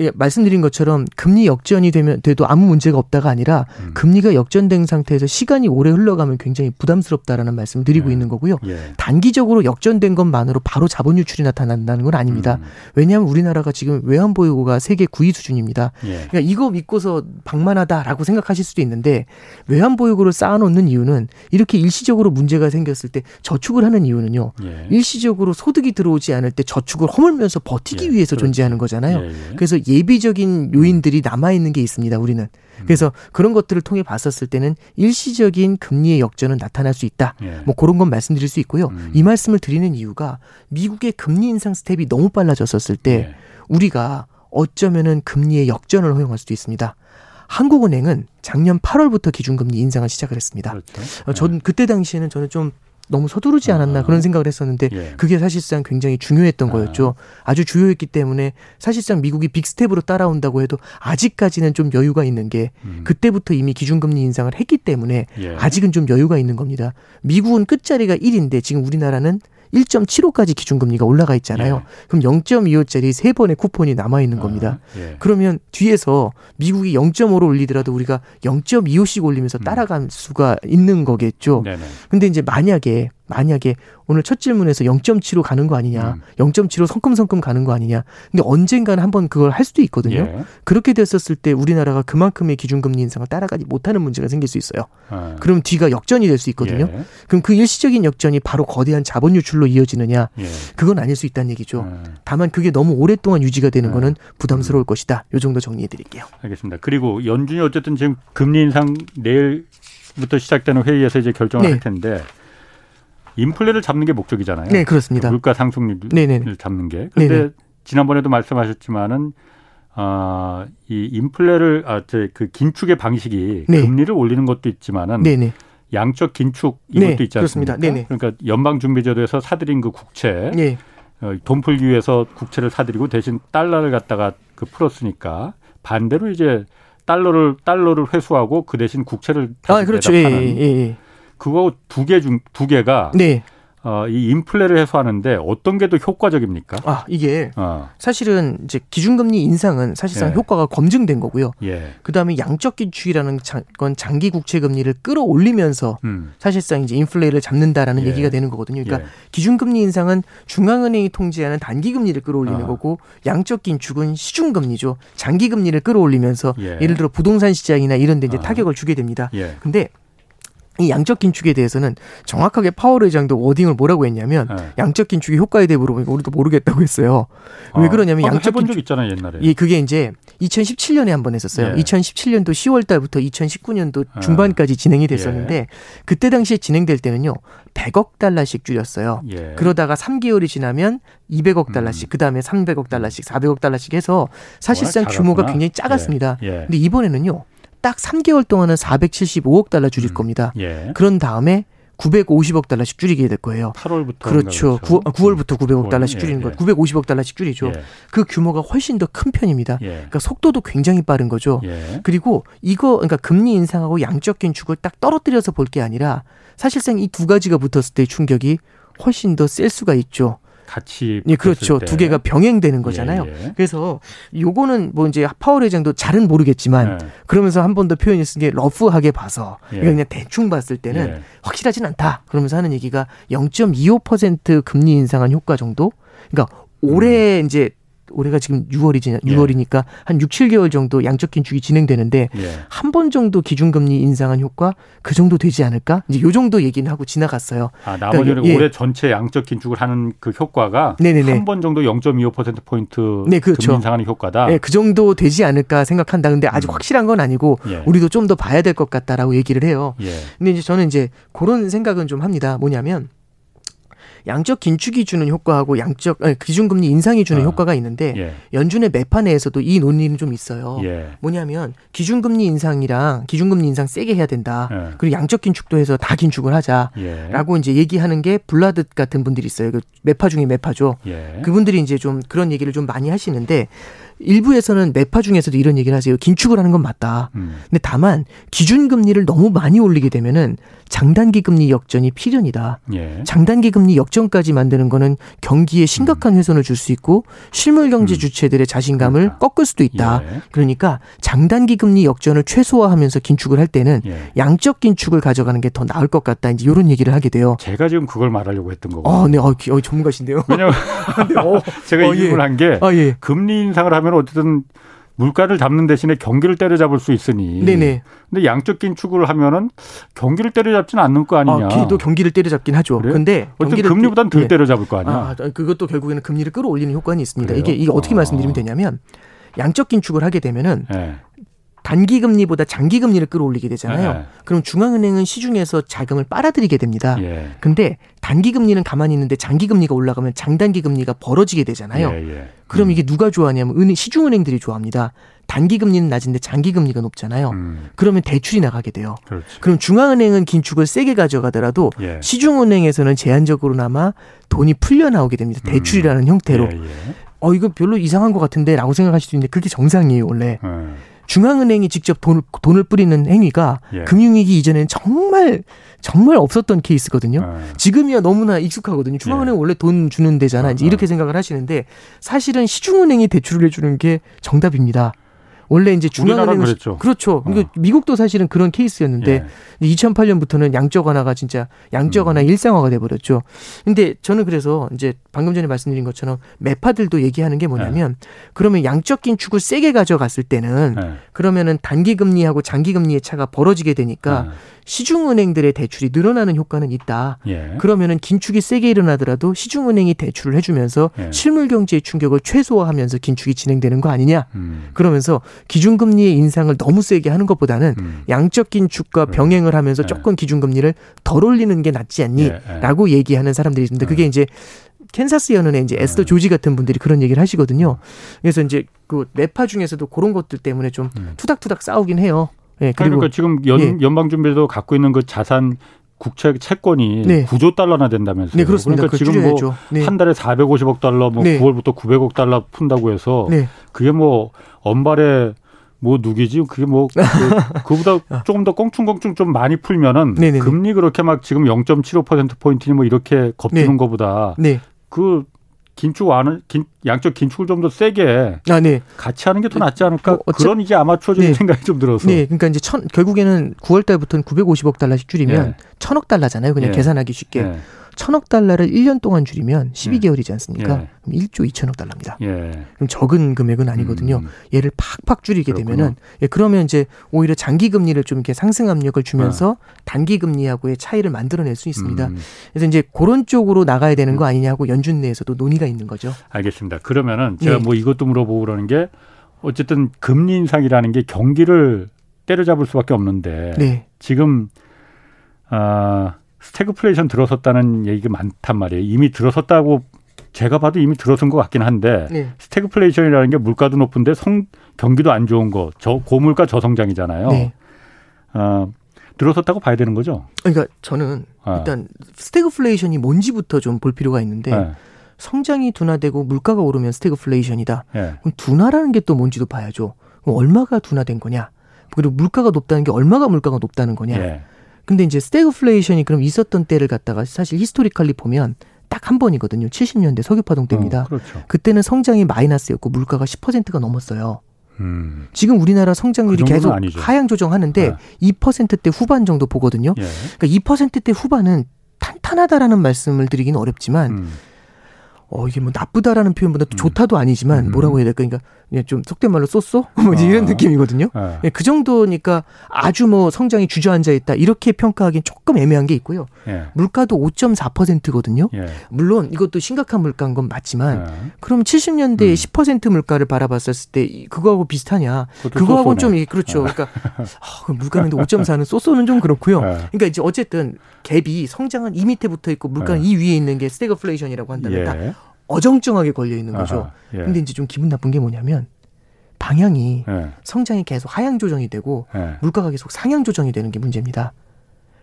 S2: 예, 말씀드린 것처럼 금리 역전이 되면 돼도 아무 문제가 없다가 아니라
S1: 음.
S2: 금리가 역전된 상태에서 시간이 오래 흘러가면 굉장히 부담스럽다라는 말씀을 드리고
S1: 네.
S2: 있는 거고요.
S1: 예.
S2: 단기적으로 역전된 것만으로 바로 자본 유출이 나타난다는 건 아닙니다.
S1: 음,
S2: 왜냐하면 우리나라가 지금 외환 보유고가 세계 9위 수준입니다.
S1: 예.
S2: 그러니까 이거 믿고서 방만하다라고 생각하실 수도 있는데 외환 보유고를 쌓아놓는 이유는 이렇게 일시적으로 문제가 생겼을 때 저축을 하는 이유는요.
S1: 예.
S2: 일시적으로 소득이 들어오지 않을 때 저축을 허물면서 버티기
S1: 예,
S2: 위해서
S1: 그렇죠.
S2: 존재하는 거잖아요.
S1: 예, 예.
S2: 그래서 예비적인 요인들이 남아 있는 게 있습니다. 우리는
S1: 음.
S2: 그래서 그런 것들을 통해 봤었을 때는 일시적인 금리의 역전은 나타날 수 있다.
S1: 예.
S2: 뭐 그런 건 말씀드릴 수 있고요.
S1: 음.
S2: 이 말씀을 드리는 이유가 미국의 금리 인상 스텝이 너무 빨라졌었을 때
S1: 예.
S2: 우리가 어쩌면은 금리의 역전을 허용할 수도 있습니다. 한국은행은 작년 8월부터 기준금리 인상을 시작을 했습니다.
S1: 그렇죠.
S2: 어, 전 그때 당시에는 저는 좀 너무 서두르지 않았나
S1: 아.
S2: 그런 생각을 했었는데
S1: 예.
S2: 그게 사실상 굉장히 중요했던
S1: 아.
S2: 거였죠. 아주 주효했기 때문에 사실상 미국이 빅스텝으로 따라온다고 해도 아직까지는 좀 여유가 있는 게
S1: 음.
S2: 그때부터 이미 기준금리 인상을 했기 때문에
S1: 예.
S2: 아직은 좀 여유가 있는 겁니다. 미국은 끝자리가 1인데 지금 우리나라는 1.75까지 기준금리가 올라가 있잖아요. 그럼 0.25짜리 세 번의 쿠폰이 남아 있는 겁니다.
S1: 아, 예.
S2: 그러면 뒤에서 미국이 0.5로 올리더라도 우리가 0.25씩 올리면서
S1: 음.
S2: 따라갈 수가 있는 거겠죠.
S1: 네네.
S2: 근데 이제 만약에 만약에 오늘 첫 질문에서 0.7로 가는 거 아니냐,
S1: 음.
S2: 0.7로 성큼성큼 가는 거 아니냐. 근데 언젠가는 한번 그걸 할 수도 있거든요.
S1: 예.
S2: 그렇게 됐었을 때 우리나라가 그만큼의 기준금리 인상을 따라가지 못하는 문제가 생길 수 있어요.
S1: 아.
S2: 그럼 뒤가 역전이 될 수 있거든요.
S1: 예.
S2: 그럼 그 일시적인 역전이 바로 거대한 자본 유출로 이어지느냐?
S1: 예.
S2: 그건 아닐 수 있다는 얘기죠.
S1: 아,
S2: 다만 그게 너무 오랫동안 유지가 되는
S1: 네.
S2: 거는 부담스러울 것이다. 요 정도 정리해 드릴게요.
S1: 알겠습니다. 그리고 연준이 어쨌든 지금 금리 인상 내일부터 시작되는 회의에서 이제 결정을
S2: 네.
S1: 할 텐데 인플레를 잡는 게 목적이잖아요.
S2: 네, 그렇습니다.
S1: 물가 상승률을
S2: 네네.
S1: 잡는 게. 그런데
S2: 네네.
S1: 지난번에도 말씀하셨지만은 아, 이 인플레를 아, 저그 긴축의 방식이
S2: 네.
S1: 금리를 올리는 것도 있지만은
S2: 네네.
S1: 양적 긴축 이것도
S2: 네,
S1: 있지 않습니까? 그러니까 연방준비제도에서 사들인 그 국채
S2: 예.
S1: 어, 돈 풀기 위해서 국채를 사들이고 대신 달러를 갖다가 그 풀었으니까 반대로 이제 달러를 달러를 회수하고 그 대신 국채를
S2: 아, 그렇죠. 예,
S1: 파는
S2: 예, 예.
S1: 그거 두 개 중 두 개가
S2: 네.
S1: 어, 이 인플레를 해소하는데 어떤 게 더 효과적입니까?
S2: 아, 이게
S1: 어,
S2: 사실은 이제 기준금리 인상은 사실상
S1: 예.
S2: 효과가 검증된 거고요.
S1: 예,
S2: 그다음에 양적 긴축이라는 장- 건 장기 국채 금리를 끌어올리면서
S1: 음,
S2: 사실상 이제 인플레를 잡는다라는
S1: 예.
S2: 얘기가 되는 거거든요. 그러니까
S1: 예,
S2: 기준금리 인상은 중앙은행이 통제하는 단기 금리를 끌어올리는
S1: 아.
S2: 거고 양적 긴축은 시중 금리죠. 장기 금리를 끌어올리면서
S1: 예.
S2: 예. 를 들어 부동산 시장이나 이런 데 이제
S1: 아.
S2: 타격을 주게 됩니다.
S1: 예,
S2: 근데 이 양적 긴축에 대해서는 정확하게 파월 의장도 워딩을 뭐라고 했냐면
S1: 예.
S2: 양적 긴축의 효과에 대해 물어보니까 우리도 모르겠다고 했어요. 왜
S1: 아,
S2: 그러냐면
S1: 아까
S2: 양적
S1: 해본
S2: 긴축
S1: 적 있잖아요 옛날에.
S2: 이 그게 이제 2017년에 한 번 했었어요.
S1: 예.
S2: 2017년도 10월 달부터 2019년도
S1: 아.
S2: 중반까지 진행이 됐었는데 그때 당시에 진행될 때는요. 100억 달러씩 줄였어요.
S1: 예.
S2: 그러다가 3개월이 지나면 200억 달러씩,
S1: 음.
S2: 그 다음에 300억 달러씩, 400억 달러씩 해서 사실상 규모가. 굉장히 작았습니다.
S1: 예, 예.
S2: 근데 이번에는요. 딱 3개월 동안은 475억 달러 줄일
S1: 음.
S2: 겁니다.
S1: 예.
S2: 그런 다음에 950억 달러씩 줄이게 될 거예요.
S1: 8월부터
S2: 그렇죠. 9, 9월부터 900억
S1: 구월,
S2: 달러씩
S1: 예,
S2: 줄이는 거,
S1: 예.
S2: 950억 달러씩 줄이죠.
S1: 예,
S2: 그 규모가 훨씬 더 큰 편입니다.
S1: 예,
S2: 그러니까 속도도 굉장히 빠른 거죠.
S1: 예.
S2: 그리고 이거 그러니까 금리 인상하고 양적 긴축을 딱 떨어뜨려서 볼 게 아니라 사실상 이 두 가지가 붙었을 때 충격이 훨씬 더 셀 수가 있죠.
S1: 같이
S2: 예, 그렇죠.
S1: 때.
S2: 두 개가 병행되는 거잖아요.
S1: 예, 예.
S2: 그래서 요거는 뭐 이제 파월 회장도 잘은 모르겠지만
S1: 예.
S2: 그러면서 한 번 더 표현이 쓴 게 러프하게 봐서
S1: 예.
S2: 그냥 대충 봤을 때는
S1: 예.
S2: 확실하진 않다. 그러면서 하는 얘기가 0.25% 금리 인상한 효과 정도? 그러니까 올해 이제 올해가 지금 6월이지
S1: 음. 예.
S2: 6월이니까 한 6, 7개월 정도 양적 긴축이 진행되는데
S1: 예.
S2: 한번 정도 기준금리 인상한 효과 그 정도 되지 않을까? 이제 요 정도 얘기는 하고 지나갔어요.
S1: 아, 나머지는
S2: 예.
S1: 올해 전체 양적 긴축을 하는 그 효과가. 한 번 정도 0.25% 포인트
S2: 네, 그렇죠.
S1: 금리 인상하는 효과다.
S2: 예, 그 정도 되지 않을까 생각한다. 근데 아직
S1: 음.
S2: 확실한 건 아니고
S1: 예.
S2: 우리도 좀 더 봐야 될 것 같다라고 얘기를 해요.
S1: 예.
S2: 근데 이제 저는 이제 그런 생각은 좀 합니다. 뭐냐면 양적 긴축이 주는 효과하고 양적 아니, 기준금리 인상이 주는
S1: 아.
S2: 효과가 있는데
S1: 예.
S2: 연준의 매파 내에서도 이 논의는 좀 있어요.
S1: 예.
S2: 뭐냐면 기준금리 인상이랑 기준금리 인상 세게 해야 된다.
S1: 예.
S2: 그리고 양적 긴축도 해서 다 긴축을 하자.
S1: 예.
S2: 라고 이제 얘기하는 게 불라드 같은 분들이 있어요. 그 매파 중에 매파죠.
S1: 예.
S2: 그분들이 이제 좀 그런 얘기를 좀 많이 하시는데 일부에서는 매파 중에서도 이런 얘기를 하세요. 긴축을 하는 건 맞다.
S1: 음.
S2: 근데 다만 기준 금리를 너무 많이 올리게 되면은 장단기 금리 역전이 필연이다.
S1: 예.
S2: 장단기 금리 역전까지 만드는 거는 경기에 심각한 훼손을 줄 수 있고 실물 경제
S1: 음.
S2: 주체들의 자신감을
S1: 그러니까.
S2: 꺾을 수도 있다.
S1: 예.
S2: 그러니까 장단기 금리 역전을 최소화하면서 긴축을 할 때는
S1: 예.
S2: 양적 긴축을 가져가는 게 더 나을 것 같다. 이제 이런 얘기를 하게 돼요.
S1: 제가 지금 그걸 말하려고 했던 거고.
S2: 어, 네, 어, 기- 어, 전문가신데요.
S1: 왜냐면
S2: 네, 어, (laughs)
S1: 제가
S2: 어,
S1: 이
S2: 예.
S1: 질문을 한게
S2: 아, 예.
S1: 금리 인상을 하면 어쨌든 물가를 잡는 대신에 경기를 때려잡을 수 있으니.
S2: 네네.
S1: 근데 양적 긴축을 하면은 경기를 때려잡지는 않는 거 아니냐.
S2: 아, 걔도 경기를 때려잡긴 하죠.
S1: 그래?
S2: 근데
S1: 어쨌든
S2: 때-
S1: 덜
S2: 예.
S1: 때려잡을 거 아니야.
S2: 아, 그것도 결국에는 금리를 끌어올리는 효과는 있습니다.
S1: 그래요?
S2: 이게 이게 어떻게
S1: 아.
S2: 말씀드리면 되냐면 양적 긴축을 하게 되면은
S1: 예.
S2: 단기 금리보다 장기 금리를 끌어올리게 되잖아요.
S1: 예.
S2: 그럼 중앙은행은 시중에서 자금을 빨아들이게 됩니다.
S1: 예.
S2: 근데 단기 금리는 가만히 있는데 장기 금리가 올라가면 장단기 금리가 벌어지게 되잖아요.
S1: 예, 예.
S2: 그럼
S1: 음.
S2: 이게 누가 좋아하냐면 은행 시중은행들이 좋아합니다. 단기 금리는 낮은데 장기 금리가 높잖아요.
S1: 음,
S2: 그러면 대출이 나가게 돼요.
S1: 그렇지.
S2: 그럼 중앙은행은 긴축을 세게 가져가더라도
S1: 예.
S2: 시중은행에서는 제한적으로나마 돈이 풀려 나오게 됩니다. 대출이라는 형태로.
S1: 예, 예.
S2: 어 이거 별로 이상한 것 같은데라고 생각하실 수 있는데 그게 정상이에요 원래.
S1: 예.
S2: 중앙은행이 직접 돈, 돈을 뿌리는 행위가
S1: 예.
S2: 금융위기 이전에는 정말 정말 없었던 케이스거든요.
S1: 예.
S2: 지금이야 너무나 익숙하거든요. 중앙은행 은 원래 돈 주는 데잖아. 이제
S1: 어,
S2: 이렇게
S1: 어.
S2: 생각을 하시는데 사실은 시중은행이 대출을 해주는 게 정답입니다. 원래 이제 중앙은행은
S1: 그랬죠.
S2: 그렇죠. 그러니까 미국도 사실은 그런 케이스였는데
S1: 예.
S2: 2008년부터는 양적 완화가 진짜 양적 완화
S1: 음.
S2: 일상화가 돼 버렸죠. 근데 저는 그래서 이제 방금 전에 말씀드린 것처럼 매파들도 얘기하는 게 뭐냐면 그러면 양적 긴축을 세게 가져갔을 때는
S1: 예.
S2: 그러면은 단기 금리하고 장기 금리의 차가 벌어지게 되니까 시중은행들의 대출이 늘어나는 효과는 있다.
S1: 예.
S2: 그러면은 긴축이 세게 일어나더라도 시중은행이 대출을 해주면서
S1: 예.
S2: 실물 경제의 충격을 최소화하면서 긴축이 진행되는 거 아니냐?
S1: 음.
S2: 그러면서 기준금리의 인상을 너무 세게 하는 것보다는
S1: 음.
S2: 양적 긴축과
S1: 그래.
S2: 병행을 하면서
S1: 예.
S2: 조금 기준금리를 덜 올리는 게 낫지 않니?
S1: 예, 예.
S2: 라고 얘기하는 사람들이 있습니다. 그게 이제 캔사스 연은의 이제 에스더
S1: 예.
S2: 조지 같은 분들이 그런 얘기를 하시거든요. 그래서 이제 그 매파 중에서도 그런 것들 때문에 좀
S1: 음.
S2: 투닥투닥 싸우긴 해요. 예, 그리고
S1: 그러니까 지금 연,
S2: 예.
S1: 연방준비도 갖고 있는 그 자산 국채 채권이
S2: 네.
S1: 9조 달러나 된다면서요.
S2: 네 그렇습니다.
S1: 그러니까
S2: 그걸
S1: 지금 뭐
S2: 줄여야죠. 네.
S1: 한 달에 450억 달러, 뭐
S2: 네.
S1: 9월부터 900억 달러 푼다고 해서
S2: 네.
S1: 그게 뭐 언발에 뭐 누기지? 그게 뭐 그, (laughs) 거보다 조금 더 껑충껑충 좀 많이 풀면은
S2: 아. 네네네.
S1: 금리 그렇게 막 지금 0.75% 포인트니 뭐 이렇게 겁주는
S2: 네.
S1: 거보다
S2: 네.
S1: 그 긴축 안을 긴, 양적 긴축을 좀 더 세게
S2: 아, 네.
S1: 같이 하는 게 더 낫지 않을까?
S2: 뭐 어차-
S1: 그런 이제 아마추어적인
S2: 네.
S1: 생각이 좀 들어서.
S2: 네. 그러니까 이제 천, 결국에는 9월 달부터는 950억 달러씩 줄이면
S1: 예.
S2: 천억 달러잖아요. 그냥
S1: 예.
S2: 계산하기 쉽게.
S1: 예.
S2: 천억 달러를 1년 동안 줄이면 12개월이지 않습니까?
S1: 예.
S2: 그럼 1조 2천억 달러입니다.
S1: 예.
S2: 그럼 적은 금액은 아니거든요.
S1: 음.
S2: 얘를 팍팍 줄이게
S1: 그렇구나.
S2: 되면은 예, 그러면 이제 오히려 장기 금리를 좀 이렇게 상승 압력을 주면서 단기 금리하고의 차이를 만들어낼 수 있습니다.
S1: 음.
S2: 그래서 이제 그런 쪽으로 나가야 되는 거 아니냐고 연준 내에서도 논의가 있는 거죠.
S1: 알겠습니다. 그러면은 제가
S2: 네.
S1: 뭐 이것도 물어보고 그러는 게 어쨌든 금리 인상이라는 게 경기를 때려잡을 수밖에 없는데
S2: 네.
S1: 지금 아 스태그플레이션 들어섰다는 얘기가 많단 말이에요. 이미 들어섰다고 제가 봐도 이미 들어선 것 같긴 한데
S2: 네.
S1: 스태그플레이션이라는 게 물가도 높은데 성 경기도 안 좋은 거, 저 고물가 저성장이잖아요.
S2: 네.
S1: 어, 들어섰다고 봐야 되는 거죠.
S2: 그러니까 저는
S1: 아.
S2: 일단 스태그플레이션이 뭔지부터 좀 볼 필요가 있는데
S1: 예,
S2: 성장이 둔화되고 물가가 오르면 스태그플레이션이다.
S1: 예.
S2: 그럼 둔화라는 게 또 뭔지도 봐야죠. 그럼 얼마가 둔화된 거냐? 그리고 물가가 높다는 게 얼마가 물가가 높다는 거냐?
S1: 예.
S2: 근데 이제 스태그플레이션이 그럼 있었던 때를 갖다가 사실 historically 보면 딱 한 번이거든요. 70년대 석유파동 때입니다.
S1: 어, 그렇죠.
S2: 그때는 성장이 마이너스였고 물가가 10%가 넘었어요.
S1: 음.
S2: 지금 우리나라 성장률이
S1: 그
S2: 계속
S1: 아니죠.
S2: 하향 조정하는데
S1: 네.
S2: 2%대 후반 정도 보거든요.
S1: 예.
S2: 그러니까 2%대 후반은 탄탄하다라는 말씀을 드리기는 어렵지만
S1: 음.
S2: 어 이게 뭐 나쁘다라는 표현보다 또
S1: 음.
S2: 좋다도 아니지만
S1: 음.
S2: 뭐라고 해야 될까 그러니까 그냥 좀 속된 말로 쏘쏘 (laughs) 뭐 이제 이런
S1: 아.
S2: 느낌이거든요.
S1: 예.
S2: 예, 그 정도니까 아주 뭐 성장이 주저앉아 있다 이렇게 평가하기는 조금 애매한 게 있고요.
S1: 예.
S2: 물가도 5.4%거든요.
S1: 예.
S2: 물론 이것도 심각한 물가인 건 맞지만
S1: 예.
S2: 그럼 70년대에
S1: 음.
S2: 10% 물가를 바라봤을 때 이- 그거하고 비슷하냐? 그거하고는. 좀 이- 그렇죠. 그러니까 (laughs) 아, 그럼 물가는 5.4는 so-so는 좀 그렇고요.
S1: 예.
S2: 그러니까 이제 어쨌든 갭이 성장은 이 밑에 붙어 있고 물가는 이 위에 있는 게 스태그플레이션이라고 한다면 다
S1: 예.
S2: 어정쩡하게 걸려 있는 거죠.
S1: 아하, 예.
S2: 근데 이제 좀 기분 나쁜 게 뭐냐면 방향이
S1: 예.
S2: 성장이 계속 하향 조정이 되고
S1: 예.
S2: 물가가 계속 상향 조정이 되는 게 문제입니다.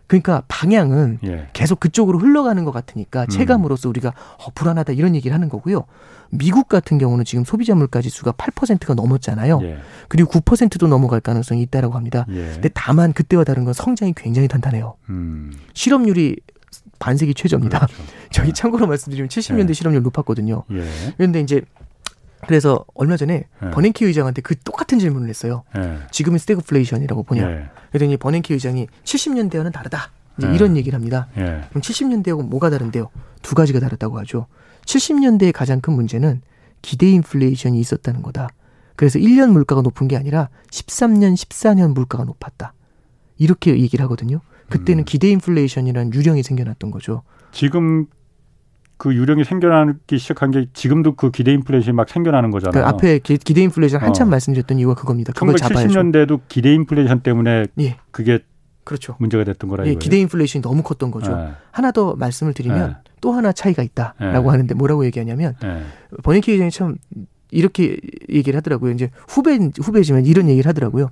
S2: 그러니까 방향은
S1: 예.
S2: 계속 그쪽으로 흘러가는 것 같으니까
S1: 음.
S2: 체감으로서 우리가 어, 불안하다 이런 얘기를 하는 거고요. 미국 같은 경우는 지금 소비자 물가 지수가 8%가 넘었잖아요.
S1: 예.
S2: 그리고 9%도 넘어갈 가능성이 있다라고 합니다.
S1: 예.
S2: 근데 다만 그때와 다른 건 성장이 굉장히 탄탄해요.
S1: 음.
S2: 실업률이 반세기 최저입니다.
S1: 그렇죠. (laughs)
S2: 저희 참고로 말씀드리면 70년대
S1: 네.
S2: 실업률 높았거든요.
S1: 예.
S2: 그런데 이제 그래서 얼마 전에
S1: 예.
S2: 버냉키 의장한테 그 똑같은 질문을 했어요.
S1: 예.
S2: 지금은 스태그플레이션이라고 보냐.
S1: 예.
S2: 그랬더니 버냉키 의장이 70년대와는 다르다. 이제
S1: 네.
S2: 이런 얘기를 합니다.
S1: 예.
S2: 그럼 70년대하고 뭐가 다른데요? 두 가지가 다르다고 하죠. 70년대의 가장 큰 문제는 기대 인플레이션이 있었다는 거다. 그래서 1년 물가가 높은 게 아니라 13년, 14년 물가가 높았다. 이렇게 얘기를 하거든요. 그때는
S1: 음.
S2: 기대 인플레이션이라는 유령이 생겨났던 거죠.
S1: 지금 그 유령이 생겨나기 시작한 게 지금도 그 기대 인플레이션이 막 생겨나는 거잖아요.
S2: 그러니까 앞에 기, 대 인플레이션 한참
S1: 어.
S2: 말씀드렸던 이유가 그겁니다. 그걸 잡아야죠.
S1: 1970년대도 기대 인플레이션 때문에
S2: 예,
S1: 그게
S2: 그렇죠.
S1: 문제가 됐던 거라
S2: 예,
S1: 이거예요.
S2: 기대 인플레이션이 너무 컸던 거죠.
S1: 예.
S2: 하나 더 말씀을 드리면
S1: 네.
S2: 또 하나 차이가 있다라고
S1: 네.
S2: 하는데 뭐라고 얘기하냐면
S1: 예.
S2: 버닝키 의장이 참 이렇게 얘기를 하더라고요. 이제 후배 후배지만 이런 얘기를 하더라고요.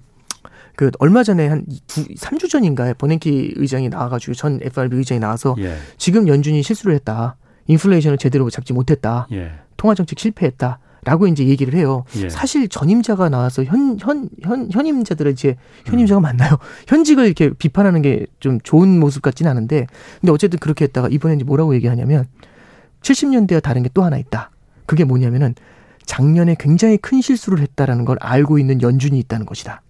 S2: 그 얼마 전에 한 두, 3주 전인가에 버냉키 의장이 나와가지고 전 FRB 의장이 나와서
S1: 예.
S2: 지금 연준이 실수를 했다. 인플레이션을 제대로 잡지 못했다.
S1: 예.
S2: 통화 정책 실패했다. 라고 이제 얘기를 해요.
S1: 예.
S2: 사실 전임자가 나와서 현, 현, 현, 현임자들의 이제
S1: 음.
S2: 현임자가 맞나요? (laughs) 현직을 이렇게 비판하는 게 좀 좋은 모습 같지는 않은데 근데 어쨌든 그렇게 했다가 이번에 이제 뭐라고 얘기하냐면 70년대와 다른 게 또 하나 있다. 그게 뭐냐면은 작년에 굉장히 큰 실수를 했다라는 걸 알고 있는 연준이 있다는 것이다.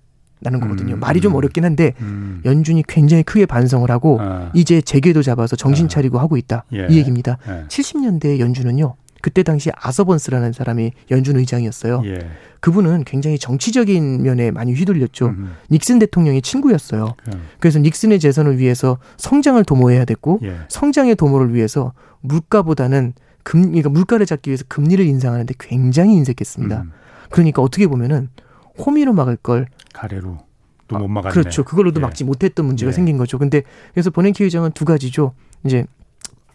S2: 라는 거거든요.
S1: 음,
S2: 말이 좀
S1: 음.
S2: 어렵긴 한데
S1: 음.
S2: 연준이 굉장히 크게 반성을 하고
S1: 아.
S2: 이제 재궤도 잡아서 정신
S1: 아.
S2: 차리고 하고 있다.
S1: 예.
S2: 이 얘기입니다.
S1: 예.
S2: 70년대 연준은요. 그때 당시 아서번스라는 사람이 연준 의장이었어요.
S1: 예.
S2: 그분은 굉장히 정치적인 면에 많이 휘둘렸죠.
S1: 음.
S2: 닉슨 대통령의 친구였어요.
S1: 음.
S2: 그래서 닉슨의 재선을 위해서 성장을 도모해야 됐고
S1: 예.
S2: 성장의 도모를 위해서 물가보다는 금, 그러니까 물가를 잡기 위해서 금리를 인상하는데 굉장히 인색했습니다.
S1: 음.
S2: 그러니까 어떻게 보면은 호미로 막을 걸
S1: 가래로 또 못 막았네.
S2: 그렇죠. 그걸로도
S1: 예.
S2: 막지 못했던 문제가
S1: 예.
S2: 생긴 거죠. 근데 그래서 버냉키 의장은 두 가지죠. 이제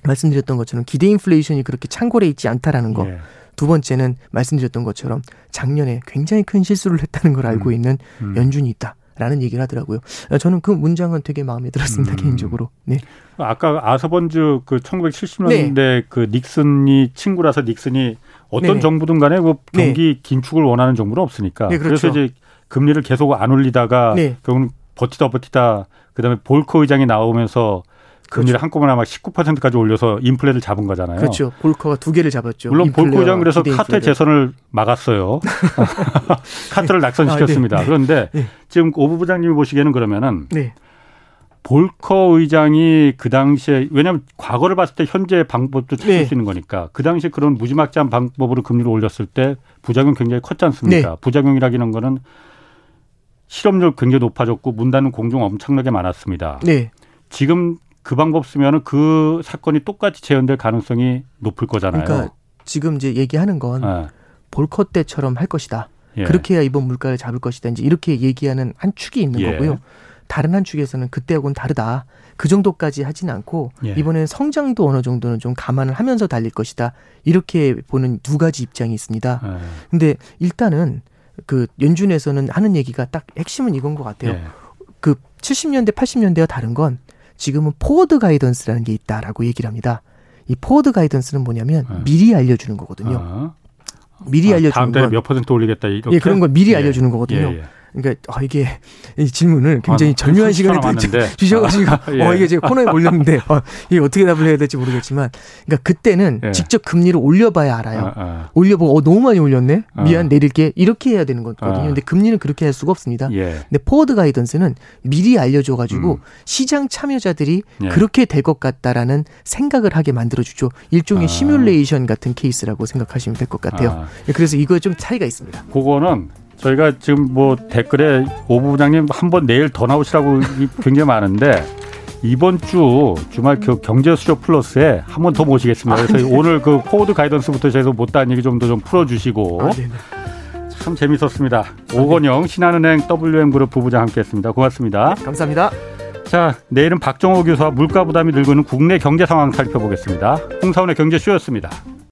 S2: 말씀드렸던 것처럼 기대 인플레이션이 그렇게 창궐해 있지 않다라는 거.
S1: 예.
S2: 두 번째는 말씀드렸던 것처럼 작년에 굉장히 큰 실수를 했다는 걸 알고
S1: 음.
S2: 있는
S1: 음.
S2: 연준이 있다 라는 얘기를 하더라고요. 아, 저는 그 문장은 되게 마음에 들었습니다
S1: 음.
S2: 개인적으로. 네.
S1: 아까 아서번즈 그 1970년대 그 닉슨이 친구라서 닉슨이 어떤
S2: 네네.
S1: 정부든 간에 뭐
S2: 네.
S1: 경기 긴축을 원하는 정부는 없으니까.
S2: 네, 그렇죠.
S1: 래서 이제 금리를 계속 안 올리다가
S2: 네.
S1: 결국은 버티다 버티다 그다음에 볼커 의장이 나오면서 금리를 한꺼번에 막 19%까지 올려서 인플레를 잡은 거잖아요.
S2: 그렇죠. 볼커가 두 개를 잡았죠.
S1: 물론 볼커 의장 그래서
S2: 인플레를.
S1: 재선을 막았어요. (laughs) 카트를 낙선시켰습니다.
S2: 아, 네, 네.
S1: 그런데
S2: 네.
S1: 지금 오 부 부장님이 보시기에는 그러면은
S2: 네.
S1: 볼커 의장이 그 당시에 왜냐하면 과거를 봤을 때 현재 방법도 찾을
S2: 네.
S1: 수 있는 거니까 그 당시에 그런 무지막지한 방법으로 금리를 올렸을 때 부작용 굉장히 컸지 않습니까?
S2: 네.
S1: 부작용이라기는 거는 실업률 굉장히 높아졌고 문 닫는 공정 엄청나게 많았습니다.
S2: 네.
S1: 지금 그 방법 쓰면은 그 사건이 똑같이 재현될 가능성이 높을 거잖아요.
S2: 그러니까 지금 이제 얘기하는 건
S1: 예.
S2: 볼커 때처럼 할 것이다.
S1: 예.
S2: 그렇게 해야 이번 물가를 잡을 것이다. 이제 이렇게 얘기하는 한 축이 있는
S1: 예.
S2: 거고요. 다른 한 축에서는 그때하고는 다르다. 그 정도까지 하진 않고
S1: 예.
S2: 이번엔 성장도 어느 정도는 좀 감안을 하면서 달릴 것이다. 이렇게 보는 두 가지 입장이 있습니다.
S1: 예.
S2: 근데 일단은 그 연준에서는 하는 얘기가 딱 핵심은 이건 것 같아요.
S1: 예.
S2: 그 70년대, 80년대와 다른 건 지금은 forward guidance라는 게 있다라고 얘기를 합니다. 이 forward guidance는 뭐냐면
S1: 음.
S2: 미리 알려주는 거거든요.
S1: 어.
S2: 미리
S1: 아,
S2: 알려주는
S1: 다음 달에 건몇 퍼센트 올리겠다 이렇게.
S2: 예, 그런 걸 미리
S1: 예.
S2: 알려주는 거거든요.
S1: 예, 예.
S2: 그러니까 아, 이게 이 질문을 굉장히
S1: 아,
S2: 절묘한 시간에. 주셔가지고
S1: 아, 예.
S2: 어 이게 제가 코너에 몰렸는데 어, 이게 어떻게 답을 해야 될지 모르겠지만 그러니까 그때는
S1: 예.
S2: 직접 금리를 올려봐야 알아요.
S1: 아, 아.
S2: 올려보고 어 너무 많이 올렸네
S1: 아.
S2: 미안 내릴게 이렇게 해야 되는 거거든요.
S1: 아.
S2: 근데 금리는 그렇게 할 수가 없습니다.
S1: 예.
S2: 근데 forward guidance는 미리 알려줘가지고
S1: 음.
S2: 시장 참여자들이
S1: 예.
S2: 그렇게 될 것 같다라는 생각을 하게 만들어주죠. 일종의
S1: 아.
S2: 시뮬레이션 같은 케이스라고 생각하시면 될 것 같아요.
S1: 아.
S2: 그래서 이거 좀 차이가 있습니다.
S1: 그거는 저희가 지금 뭐 댓글에 오 부장님 한 번 내일 더 나오시라고 이- 굉장히 많은데 이번 주 주말 그 경제쇼 플러스에 한 번 더 모시겠습니다. 그래서 오늘 그 forward guidance부터 저희서 못다한 얘기 좀 더 좀 풀어주시고
S2: 아, 네네.
S1: 참 재밌었습니다. 오건영 신한은행 WM그룹 부부장 함께했습니다. 고맙습니다.
S2: 감사합니다.
S1: 자 내일은 박정호 교수와 물가 부담이 늘고 있는 국내 경제 상황 살펴보겠습니다. 홍사훈의 경제쇼였습니다.